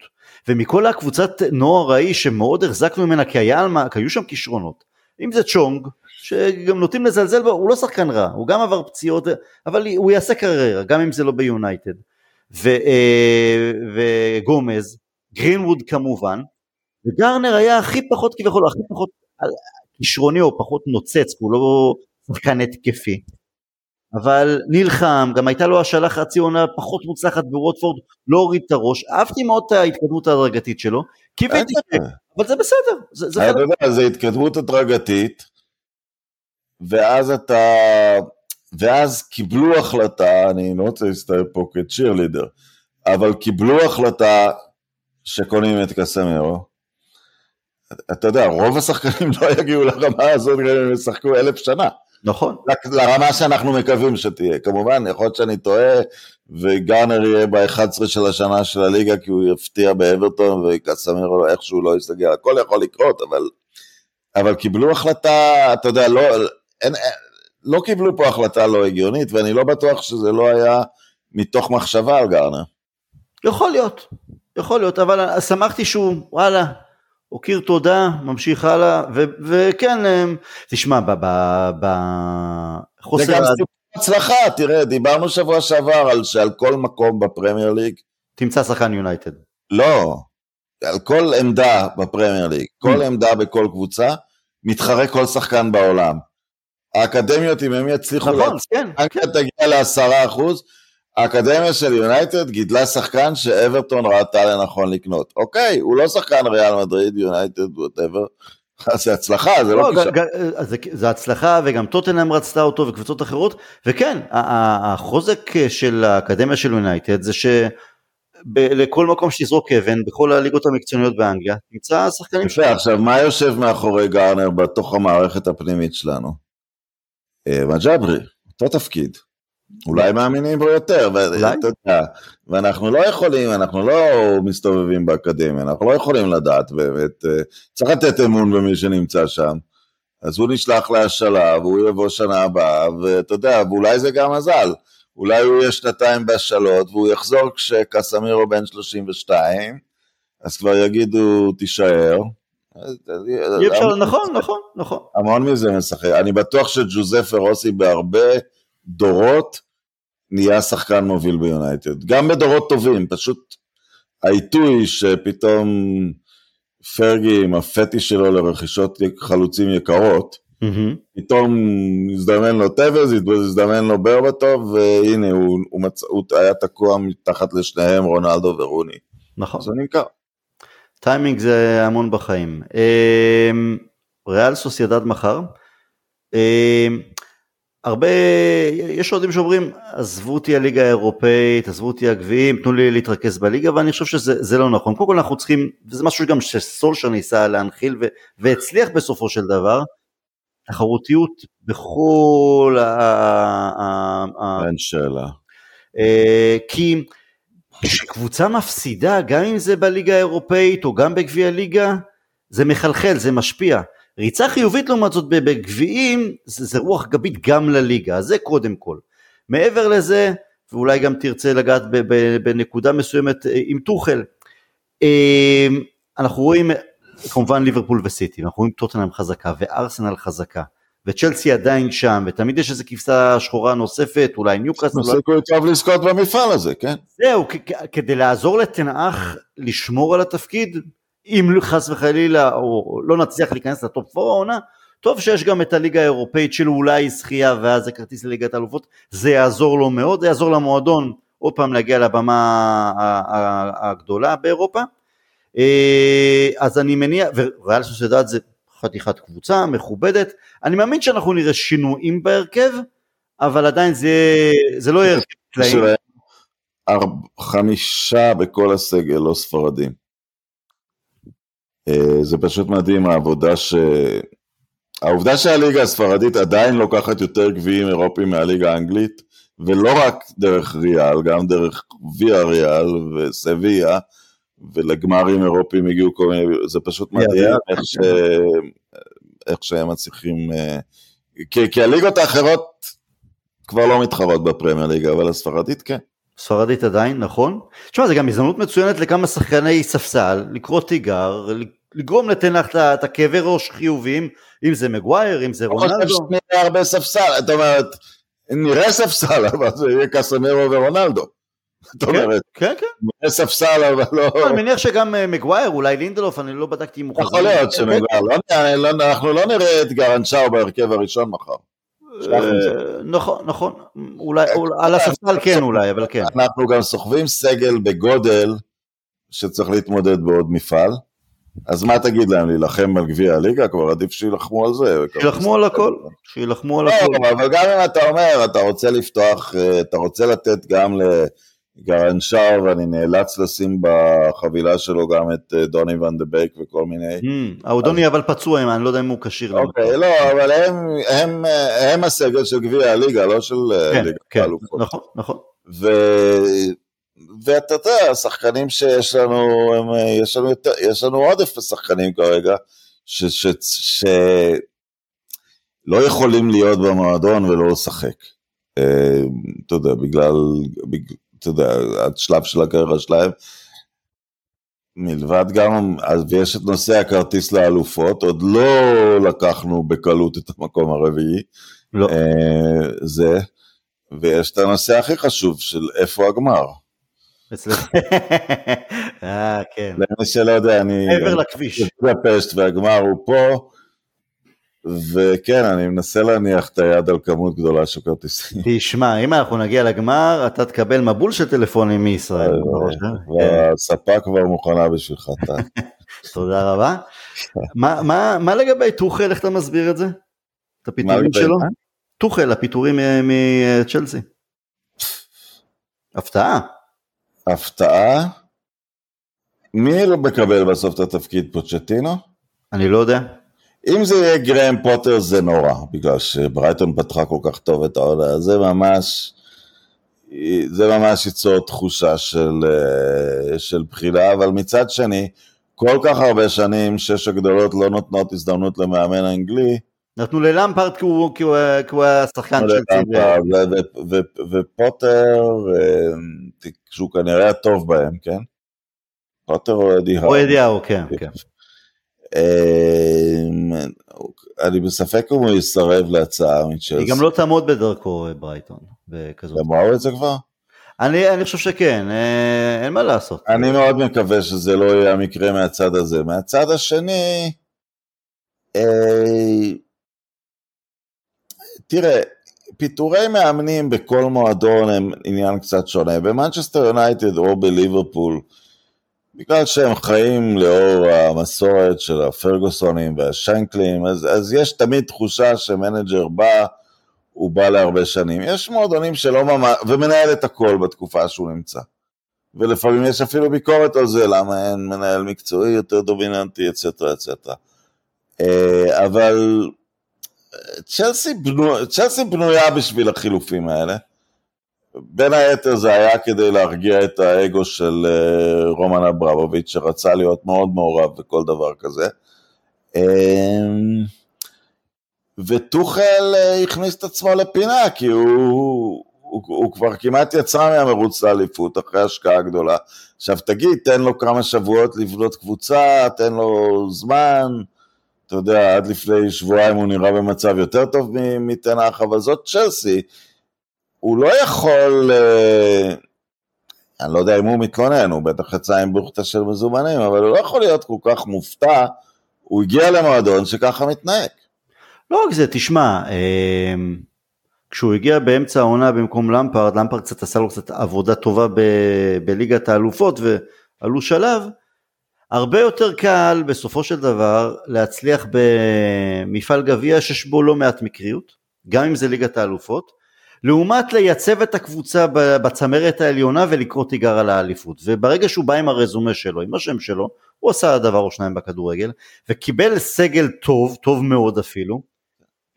ומכל הקבוצת נוער ההיא שמאוד החזקנו ממנה כי היה, כי היו שם כישרונות, אם זה צ'ונג, שגם נוטים לזלזל בו, הוא לא שחקן רע, הוא גם עבר פציעות, אבל הוא יעשה קריירה, גם אם זה לא ביונייטד. אה, וגומז, גרינווד כמובן, וגרנר היה הכי פחות כביכול, הכי פחות כישרוני או פחות נוצץ, הוא לא שחקן התקפי. אבל נלחם, גם הייתה לו השאלה חצי עונה פחות מוצלחת בווטפורד, לא הוריד את הראש, אהבתי מאוד את ההתקדמות ההדרגתית שלו, קיוויתי, אבל זה בסדר. זה, זה
אתה יודע, זה התקדמות הדרגתית, ואז אתה, ואז קיבלו החלטה, אני לא רוצה להסתכל פה כצ'ירלידר, אבל קיבלו החלטה שקונים את קסמרו. אתה יודע, רוב השחקנים לא יגיעו לרמה הזאת גם אם ישחקו אלף שנה.
נכון.
לרמה שאנחנו מקווים שתהיה. כמובן, יכול להיות שאני טועה, וגארנר יהיה ב-11 של השנה של הליגה, כי הוא יפתיע באברטון, וקסמרו איכשהו לא יסתגל, הכל יכול לקרות, אבל, אבל קיבלו החלטה, אתה יודע, לא, אין, לא קיבלו פה החלטה לא הגיונית, ואני לא בטוח שזה לא היה מתוך מחשבה על גארנר.
יכול להיות, יכול להיות, אבל שמחתי שהוא, וואלה, הוקיר תודה, ממשיך הלאה, ו- וכן, אמ, תשמע,
בחוסר... זה גם סיפור הצלחה, תראה, דיברנו שבוע שעבר על שעל כל מקום בפרמייר ליג...
תמצא שחקן יונייטד.
לא, על כל עמדה בפרמייר ליג, כל mm. עמדה בכל קבוצה, מתחרה כל שחקן בעולם. האקדמיות, אם הם יצליחו...
נכון, כן.
כן. תגיע לעשרה אחוז, האקדמיה של יונייטד גידלה שחקן שאברטון ראתה לנכון לקנות. אוקיי, הוא לא שחקן ריאל מדריד, יונייטד, ווטאבר. זה הצלחה, זה לא, לא
כישרון. זה, זה הצלחה וגם טוטנאם רצתה אותו וקבוצות אחרות, וכן, החוזק של האקדמיה של יונייטד זה שלכל מקום שתזרוק אבן, בכל הליגות המקצועניות באנגליה, תמצא שחקנים
שלנו. עכשיו, מה יושב מאחורי גארנר בתוך המערכת הפנימית שלנו? אה, מג'אברי, אותו תפקיד. אולי מאמינים בו יותר, ואנחנו לא יכולים, אנחנו לא מסתובבים באקדמיה, אנחנו לא יכולים לדעת באמת, אה, צריך לתת אמון במי שנמצא שם. אז הוא נשלח להשאלה, והוא יבוא שנה הבאה, ואתה יודע, ואולי זה גם מזל. אולי הוא יהיה שנתיים בהשאלות, והוא יחזור כשקסמירו בן 32, אז כבר יגידו, תישאר.
אי אפשר, נכון, נכון, נכון.
המון מזה משחק. אני בטוח שג'וזפה רוסי בהרבה דורות נהיה שחקן מוביל ביונייטד. גם בדורות טובים, פשוט העיתוי שפתאום פרגי עם הפטיש שלו לרכישות חלוצים יקרות, mm-hmm. פתאום הזדמן לו טבז, הזדמן לו ברבטוב, והנה הוא, הוא, מצ... הוא היה תקוע מתחת לשניהם, רונלדו ורוני.
נכון.
זה נמכר.
טיימינג זה המון בחיים. אמ, ריאל סוסיידד מחר. הרבה, יש אוהדים שאומרים, עזבו אותי הליגה האירופאית, עזבו אותי הגביעים, תנו לי להתרכז בליגה, ואני חושב שזה לא נכון. קודם כל אנחנו צריכים, וזה משהו גם שסולשר ניסה להנחיל ו, והצליח בסופו של דבר, תחרותיות בכל ה...
אין שאלה.
אה, כי כשקבוצה מפסידה, גם אם זה בליגה האירופאית או גם בגביע הליגה, זה מחלחל, זה משפיע. ריצה חיובית לעומת זאת בגביעים, זה, זה רוח גבית גם לליגה, זה קודם כל. מעבר לזה, ואולי גם תרצה לגעת בנקודה מסוימת אה, עם טוחל, אה, אנחנו רואים כמובן ליברפול וסיטי, אנחנו רואים טוטנאם חזקה וארסנל חזקה. וצ'לסי עדיין שם, ותמיד יש איזו כבשה שחורה נוספת, אולי ניוקאסל.
זה סיכוי טוב לזכות במפעל הזה, כן?
זהו, כדי לעזור לתנאך לשמור על התפקיד, אם חס וחלילה או לא נצליח להיכנס לטופ 4 העונה, טוב שיש גם את הליגה האירופאית של אולי זכייה ואז זה כרטיס לליגת האלופות, זה יעזור לו מאוד, זה יעזור למועדון עוד פעם להגיע לבמה הגדולה באירופה. אה, אז אני מניח, וריאל סוסיידד זה חתיכת קבוצה מכובדת, אני מאמין שאנחנו נראה שינויים בהרכב, אבל עדיין זה, זה לא יהיה הרכב
חמישה בכל הסגל לא ספרדים. אה, זה פשוט מדהים העבודה ש... העובדה שהליגה הספרדית עדיין לוקחת יותר גביעים אירופיים מהליגה האנגלית, ולא רק דרך ריאל, גם דרך ויה ריאל וסביה, ולגמרים אירופיים הגיעו כל מיני, זה פשוט מדהים איך, ש... איך שהם מצליחים, אה, כי, כי הליגות האחרות כבר לא מתחרות בפרמייר ליגה, אבל הספרדית כן.
ספרדית עדיין, נכון? תשמע, זה גם הזדמנות מצוינת לכמה שחקני ספסל, לקרוא תיגר, לגרום לתנח את הכאבי ראש חיוביים, אם זה מגווייר, אם זה רונלדו. אני חושב
שנראה הרבה ספסל, זאת אומרת, נראה ספסל, אבל זה יהיה קסמרו ורונלדו. זאת כן, אומרת,
כן, כן.
נראה ספסל אבל לא...
אני מניח שגם אה, מגווייר, אולי לינדלוף, אני לא בדקתי אם הוא
חזר. יכול להיות שמגווייר, לא אנחנו לא נראה את גרנצ'או בהרכב הראשון מחר.
אה, נכון, נכון, אולי על הספסל כן אולי, אבל כן.
אנחנו גם סוחבים סגל בגודל שצריך להתמודד בעוד מפעל. אז מה תגיד להם, להילחם על גביע הליגה? כבר עדיף שילחמו על זה.
שילחמו על הכל, שילחמו על לא, הכל.
אבל גם אם אתה אומר, אתה רוצה לפתוח, אה, אתה רוצה לתת גם לגרנצ'או, ואני נאלץ לשים בחבילה שלו גם את אה, דוני ואן דה בייק וכל מיני.
Hmm, דוני אבל פצוע, אני לא יודע אם הוא כשיר.
אוקיי, לא, אבל הם הסגל של גביע הליגה, לא של אה,
כן, כן. נכון, נכון.
ואתה יודע, השחקנים שיש לנו, הם, יש, לנו יותר, יש לנו עודף שחקנים כרגע, שלא ש, ש, לא יכולים להיות במועדון ולא לשחק. אה, אתה יודע, בגלל, בגלל, אתה יודע, השלב של הקריירה שלהם. מלבד גם, ויש את נושא הכרטיס לאלופות, עוד לא לקחנו בקלות את המקום הרביעי. לא. אה, זה, ויש את הנושא הכי חשוב של איפה הגמר.
אה, כן.
למי שלא יודע, אני...
מעבר לכביש.
בפשט והגמר הוא פה, וכן, אני מנסה להניח את היד על כמות גדולה של כרטיסים.
תשמע, אם אנחנו נגיע לגמר, אתה תקבל מבול של טלפונים מישראל.
והספה אה, כבר מוכנה בשבילך,
תודה רבה. מה לגבי טוחל, איך אתה מסביר את זה? את הפיטורים שלו? טוחל, הפיטורים מצ'לסי. הפתעה.
הפתעה. מי לא מקבל בסוף את התפקיד פוצ'טינו?
אני לא יודע.
אם זה יהיה גרם פוטר זה נורא, בגלל שברייטון פתחה כל כך טוב את העונה, זה ממש, זה ממש ייצור תחושה של, אה, של בחילה, אבל מצד שני, כל כך הרבה שנים שש הגדולות לא נותנות הזדמנות למאמן אנגלי,
נתנו ללמפרט כי הוא, כי הוא, כי הוא היה שחקן של
ציבור. ופוטר, אה, שהוא כנראה הטוב בהם, כן? פוטר או אדי האו?
או אדי האו, כן, כן.
אה, אני בספק אם הוא יסרב להצעה מצ'לסי.
היא גם לא תעמוד בדרכו ברייטון.
הם ראו את זה כבר?
אני, אני חושב שכן, אה, אין מה לעשות.
אני מאוד מקווה שזה לא יהיה המקרה מהצד הזה. מהצד השני, תראה, פיטורי מאמנים בכל מועדון הם עניין קצת שונה. במנצ'סטר יונייטד או בליברפול, בגלל שהם חיים לאור המסורת של הפרגוסונים והשנקלים, אז, אז יש תמיד תחושה שמנג'ר בא, הוא בא להרבה שנים. יש מועדונים שלא ממש, ומנהל את הכל בתקופה שהוא נמצא. ולפעמים יש אפילו ביקורת על זה, למה אין מנהל מקצועי יותר דומיננטי, אצטרה אצטרה. אבל צ'לסי, בנו, צ'לסי בנויה בשביל החילופים האלה. בין היתר זה היה כדי להרגיע את האגו של אה, רומן אברמוביץ' שרצה להיות מאוד מעורב בכל דבר כזה. אמ, וטוחל אה, הכניס את עצמו לפינה כי הוא, הוא, הוא כבר כמעט יצא מהמרוץ לאליפות אחרי השקעה גדולה. עכשיו תגיד, תן לו כמה שבועות לבנות קבוצה, תן לו זמן. אתה יודע, עד לפני שבועיים הוא נראה במצב יותר טוב מתנח, אבל זאת צ'לסי. הוא לא יכול, אה, אני לא יודע אם הוא מתלונן, הוא בטח יצא עם בוכטה של מזומנים, אבל הוא לא יכול להיות כל כך מופתע, הוא הגיע למועדון שככה מתנהג.
לא רק זה, תשמע, אה, כשהוא הגיע באמצע העונה במקום למפרד, למפרד קצת עשה לו קצת עבודה טובה ב- בליגת האלופות ועלו שלב, הרבה יותר קל בסופו של דבר להצליח במפעל גביע שיש בו לא מעט מקריות, גם אם זה ליגת האלופות, לעומת לייצב את הקבוצה בצמרת העליונה ולקרוא תיגר על האליפות. וברגע שהוא בא עם הרזומה שלו, עם השם שלו, הוא עשה דבר או שניים בכדורגל, וקיבל סגל טוב, טוב מאוד אפילו,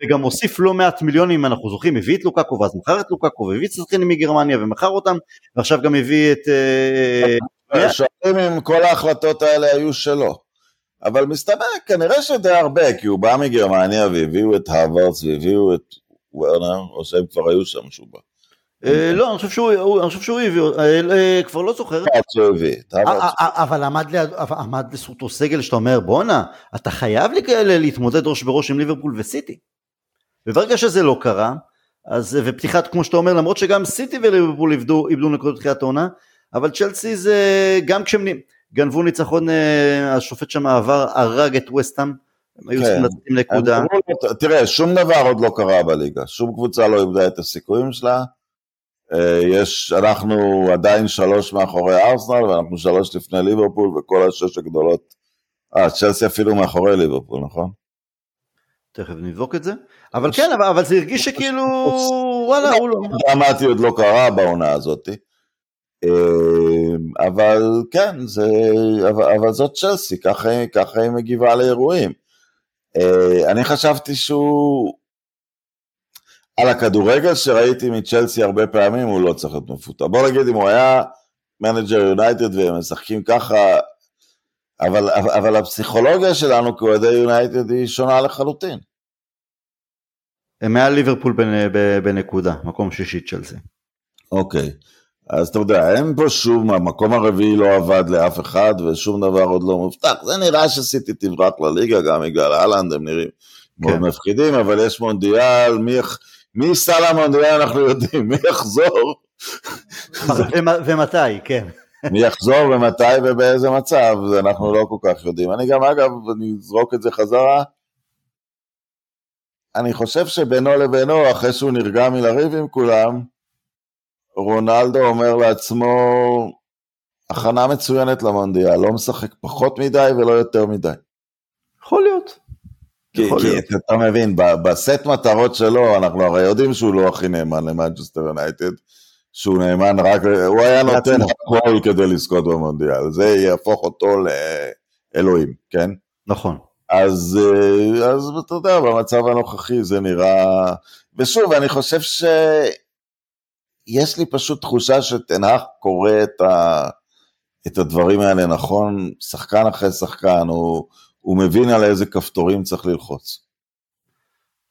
וגם הוסיף לא מעט מיליונים אם אנחנו זוכרים, הביא את לוקקו ואז מכר את לוקקו והביא את שחקנים מגרמניה ומכר אותם ועכשיו גם הביא את אה,
שואלים אם כל ההחלטות האלה היו שלו. אבל מסתבר כנראה שדי הרבה, כי הוא בא מגרמניה והביאו את הווארדס והביאו את וורנר, או שהם כבר היו שם שהוא בא.
אה, לא, אני חושב שהוא, הביא, אה, אה, כבר לא זוכר. אה. אה, אה, אבל עמד לזכותו סגל שאתה אומר בואנה, אתה חייב להתמודד ראש בראש עם ליברפול וסיטי. וברגע שזה לא קרה, אז ופתיחת כמו שאתה אומר למרות שגם סיטי וליברפול איבדו, נקודות בתחילת העונה, אבל צ'לסי זה גם כשהם גנבו ניצחון, אה, השופט שם עבר, הרג את וסטאם, הם היו
כן.
צריכים לשים נקודה.
תראה, שום דבר עוד לא קרה בליגה, שום קבוצה לא איבדה את הסיכויים שלה. אה, יש, אנחנו עדיין שלוש מאחורי ארסנל, ואנחנו שלוש לפני ליברפול, וכל השש הגדולות, אה, צ'לסי אפילו מאחורי ליברפול, נכון?
תכף נבדוק את זה. אבל כן, אבל, זה הרגיש שכאילו, וואלה, הוא לא...
דרמטי עוד לא קרה בעונה הזאת. אה, אבל כן, זה, אבל, אבל זאת צ'לסי, ככה, היא- מגיבה לאירועים. אה, אני חשבתי שהוא, על הכדורגל שראיתי מצ'לסי הרבה פעמים, הוא לא צריך להיות מפוטר. בוא נגיד, אם הוא היה מנג'ר יונייטד והם משחקים ככה, אבל, אבל, הפסיכולוגיה שלנו כאוהדי יונייטד היא שונה לחלוטין.
הם מעל ליברפול בנקודה, מקום שישי צ'לסי.
אוקיי, אז אתה יודע, אין פה שום, המקום הרביעי לא עבד לאף אחד ושום דבר עוד לא מובטח. זה נראה שסיטי תברח לליגה גם בגלל האלנד, הם נראים מאוד
כן.
מפחידים, אבל יש מונדיאל, מי, מי ייסע למונדיאל אנחנו יודעים, מי יחזור,
ומ- ומתי, כן.
מי יחזור ומתי ובאיזה מצב, זה אנחנו לא כל כך יודעים. אני גם, אגב, אני אזרוק את זה חזרה, אני חושב שבינו לבינו, אחרי שהוא נרגע מלריב עם כולם, רונלדו אומר לעצמו, הכנה מצוינת למונדיאל, לא משחק פחות מדי ולא יותר מדי.
יכול להיות.
כי,
יכול
כי
להיות.
אתה, מבין, בסט מטרות שלו, אנחנו הרי יודעים שהוא לא הכי נאמן למנצ'סטר יונייטד, שהוא נאמן רק, הוא היה נותן. הכל כדי לזכות במונדיאל, זה יהפוך אותו לאלוהים, כן?
נכון.
אז, אה, אז אתה יודע, במצב הנוכחי זה נראה... ושוב, אני חושב שיש לי פשוט תחושה שטן האח קורא את, ה... את הדברים האלה נכון, שחקן אחרי שחקן, הוא, הוא מבין על איזה כפתורים צריך ללחוץ.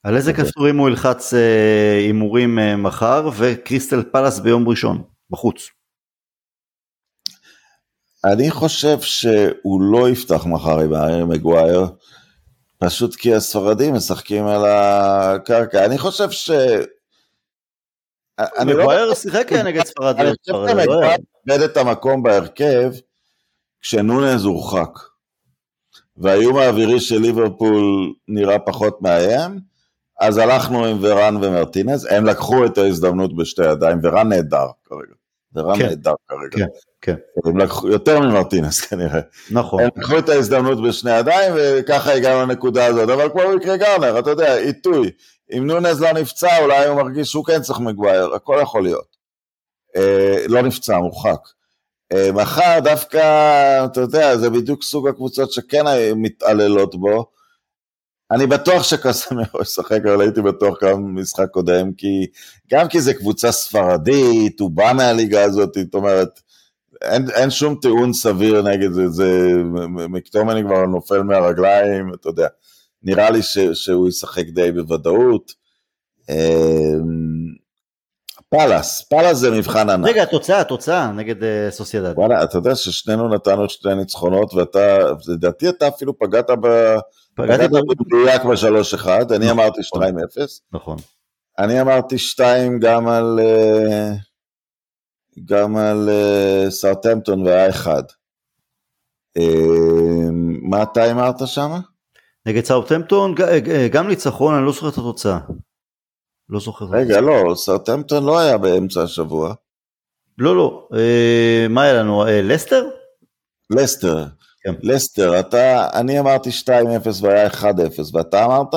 על איזה
אוקיי.
כפתורים הוא ילחץ אה, הימורים אה, מחר וקריסטל פלאס ביום ראשון, בחוץ.
אני חושב שהוא לא יפתח מחר עם הארי מגווייר, פשוט כי הספרדים משחקים על הקרקע. אני חושב ש... אני לא
מגווייר שיחק נגד ספרד.
אני חושב
ספרד,
שמגווייר
לא?
איבד את המקום בהרכב כשנונז הורחק. והאיום האווירי של ליברפול נראה פחות מאיים, אז הלכנו עם ורן ומרטינז, הם לקחו את ההזדמנות בשתי ידיים, ורן נהדר כרגע. ורן
כן.
נהדר כרגע.
כן, כן.
הם לקחו, יותר ממרטינז כנראה.
נכון.
הם לקחו את ההזדמנות בשני ידיים, וככה הגענו לנקודה הזאת. אבל כמו במקרה גרנר, אתה יודע, עיתוי. אם נונז לא נפצע, אולי הוא מרגיש שהוא כן צריך מגווייר, הכל יכול להיות. אה, לא נפצע, מורחק. אה, מחר דווקא, אתה יודע, זה בדיוק סוג הקבוצות שכן מתעללות בו. אני בטוח שקסמירו ישחק, אבל הייתי בטוח גם במשחק קודם, כי גם כי זה קבוצה ספרדית, הוא בא מהליגה הזאת, זאת אומרת, אין, אין שום טיעון סביר נגד זה, זה מקטומני כבר נופל מהרגליים, אתה יודע, נראה לי ש, שהוא ישחק די בוודאות. אמ, פאלאס, פאלאס זה מבחן ענק.
רגע, התוצאה, התוצאה נגד אה, סוסיידד.
וואלה, אתה יודע ששנינו נתנו שתי ניצחונות, ואתה, לדעתי אתה אפילו פגעת ב...
פגעתי.
במדויק ב-3-1, אני
נכון.
אמרתי 2-0,
נכון.
אני אמרתי 2 גם על... אה, גם על אה, סאוטהמפטון והיה 1. מה אתה אמרת שם?
נגד סאוטהמפטון ג- אה, גם ניצחון, אני לא זוכר את התוצאה. לא זוכר.
רגע. לא, סאוטהמפטון לא היה באמצע השבוע.
לא, לא. אה, מה היה לנו? אה, לסטר?
לסטר,
כן.
לסטר, אתה, אני אמרתי 2-0 והיה 1-0, ואתה אמרת?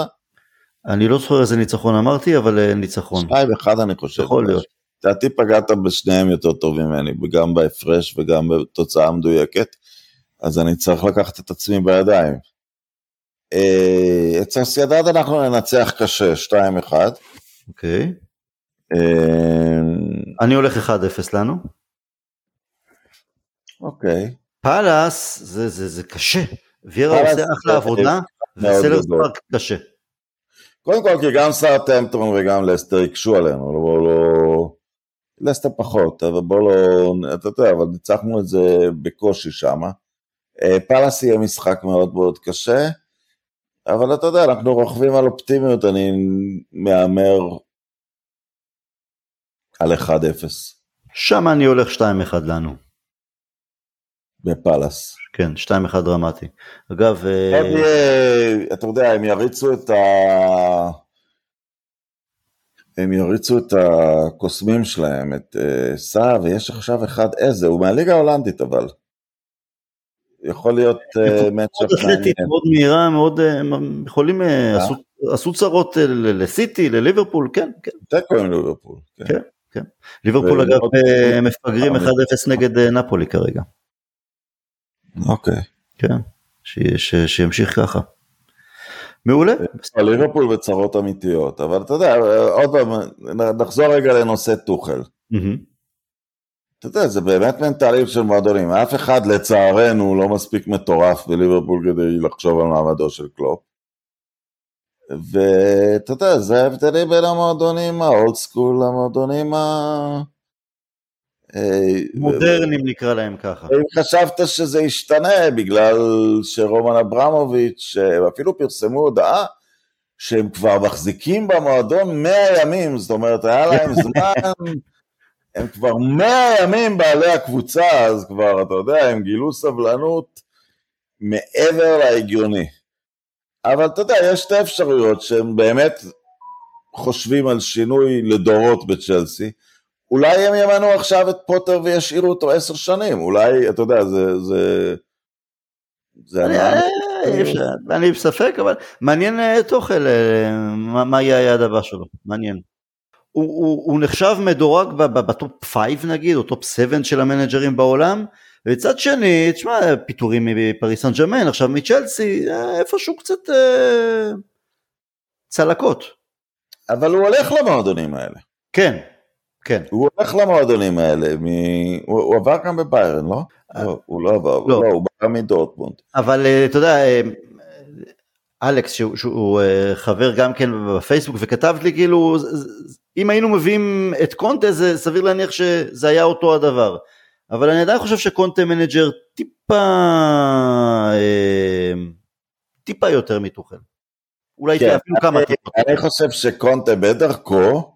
אני לא זוכר איזה ניצחון אמרתי, אבל אה, ניצחון.
2-1 אני חושב.
יכול להיות.
לדעתי פגעת בשניהם יותר טוב ממני, גם בהפרש וגם בתוצאה המדויקת, אז אני צריך לקחת את עצמי בידיים. אה, את סוסיידד אנחנו ננצח קשה, 2-1.
אוקיי.
אה,
אני הולך 1-0 לנו.
אוקיי.
פאלאס זה, זה, זה קשה. וירה עושה אחלה עבודה,
וסלהרסט
פארק קשה.
קודם כל כי גם סאוטהמפטון וגם לסטר הקשו עלינו, לא, לא, לסטר פחות, אבל בוא לא, אתה יודע, אבל ניצחנו את זה בקושי שם. אה, פאלאס יהיה משחק מאוד מאוד קשה, אבל אתה יודע, אנחנו רוכבים על אופטימיות, אני מהמר על 1-0.
שם אני הולך 2-1 לנו.
בפאלאס.
כן, 2-1 דרמטי. אגב...
אה, אתה יודע, הם יריצו את ה... הם יריצו את הקוסמים שלהם, את uh, סע, ויש עכשיו אחד איזה, הוא מהליגה ההולנדית אבל. יכול להיות
מצ'אפ מעניין. מאוד מהירה, מאוד יכולים, עשו צרות לסיטי, לליברפול, כן, כן.
תיקו עם ליברפול.
כן, כן. ליברפול אגב מפגרים 1-0 נגד נפולי כרגע.
אוקיי.
כן, שימשיך ככה. מעולה.
ליברפול וצרות אמיתיות, אבל אתה יודע, עוד פעם, נחזור רגע לנושא טוחל. אתה יודע, זה באמת מנטליות של מועדונים, אף אחד לצערנו לא מספיק מטורף בליברפול כדי לחשוב על מעמדו של קלופ. ואתה יודע, זה ההבדלים בין המועדונים ה old school למועדונים ה...
מודרניים נקרא להם ככה.
אם חשבת שזה ישתנה בגלל שרומן אברמוביץ', אפילו פרסמו הודעה שהם כבר מחזיקים במועדון 100 ימים, זאת אומרת היה להם זמן, הם כבר 100 ימים בעלי הקבוצה, אז כבר אתה יודע, הם גילו סבלנות מעבר להגיוני. אבל אתה יודע, יש שתי אפשרויות שהם באמת חושבים על שינוי לדורות בצ'לסי. אולי הם ימנו עכשיו את פוטר וישאירו אותו עשר שנים, אולי, אתה יודע, זה... זה...
זה אני בספק, אבל מעניין אה, טוכל, אה, מה יהיה היעד הבא שלו, מעניין. הוא נחשב מדורג בטופ 5 נגיד, או טופ 7 של המנג'רים בעולם, וצד שני, תשמע, פיטורים מפריס סן ג'רמן, עכשיו מצ'לסי, אה, איפשהו קצת צלקות.
אבל הוא הולך למועדונים האלה.
כן, כן.
הוא הולך למועדונים האלה, מ... הוא, הוא עבר גם בביירן, לא? אה, לא, הוא לא עבר, לא, לא הוא בא מדורטמונד.
אבל אה, אתה יודע, אה, אלכס שהוא, שהוא חבר גם כן בפייסבוק וכתב לי כאילו אם היינו מביאים את קונטה זה סביר להניח שזה היה אותו הדבר אבל אני עדיין חושב שקונטה מנג'ר טיפה טיפה יותר מטוכל אולי כן, אפילו כמה טיפות.
אני חושב שקונטה בדרכו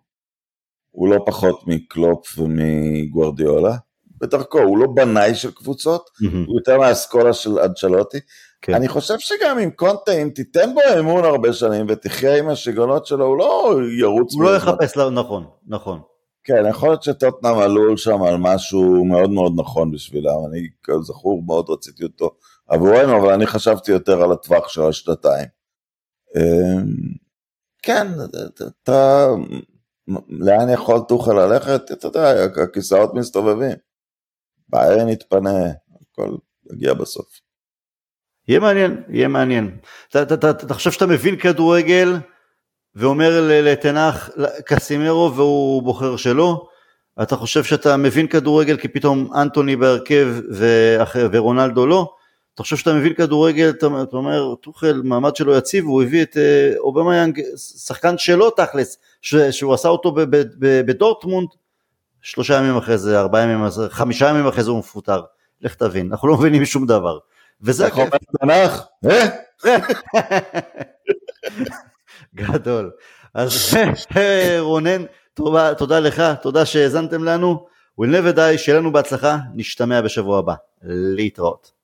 הוא לא פחות מקלופ ומגוורדיולה, בדרכו, הוא לא בנאי של קבוצות, mm-hmm. הוא יותר מהאסכולה של אנצ'לוטי. כן. אני חושב שגם עם קונטה, אם תיתן בו אמון הרבה שנים ותחיה עם השיגעונות שלו, הוא לא ירוץ.
הוא לא יחפש, לא, נכון, נכון.
כן, יכול להיות שטוטנאם עלול שם על משהו מאוד מאוד נכון בשבילם, אני כזכור מאוד רציתי אותו עבורנו, אבל אני חשבתי יותר על הטווח של השנתיים. אמ, כן, אתה לאן יכול טוחל ללכת? אתה יודע, הכיסאות מסתובבים. בעיה יתפנה, הכל יגיע בסוף.
יהיה מעניין, יהיה מעניין. אתה, חושב שאתה מבין כדורגל ואומר לתנח קסימרו והוא בוחר שלא? אתה חושב שאתה מבין כדורגל כי פתאום אנטוני בהרכב ורונלדו לא? אתה חושב שאתה מבין כדורגל, אתה, אתה אומר, טוחל, מעמד שלו יציב, הוא הביא את אה, אובמה יאנג, שחקן שלו תכלס, ש, שהוא עשה אותו בדורטמונד, שלושה ימים אחרי זה, ארבעה ימים חמישה ימים אחרי זה הוא מפוטר, לך תבין, אנחנו לא מבינים שום דבר. וזה
הכיף. תנ"ך, אה?
גדול. אז אה, רונן, תודה, תודה לך, תודה שהאזנתם לנו. We'll never die, שיהיה לנו בהצלחה, נשתמע בשבוע הבא. להתראות.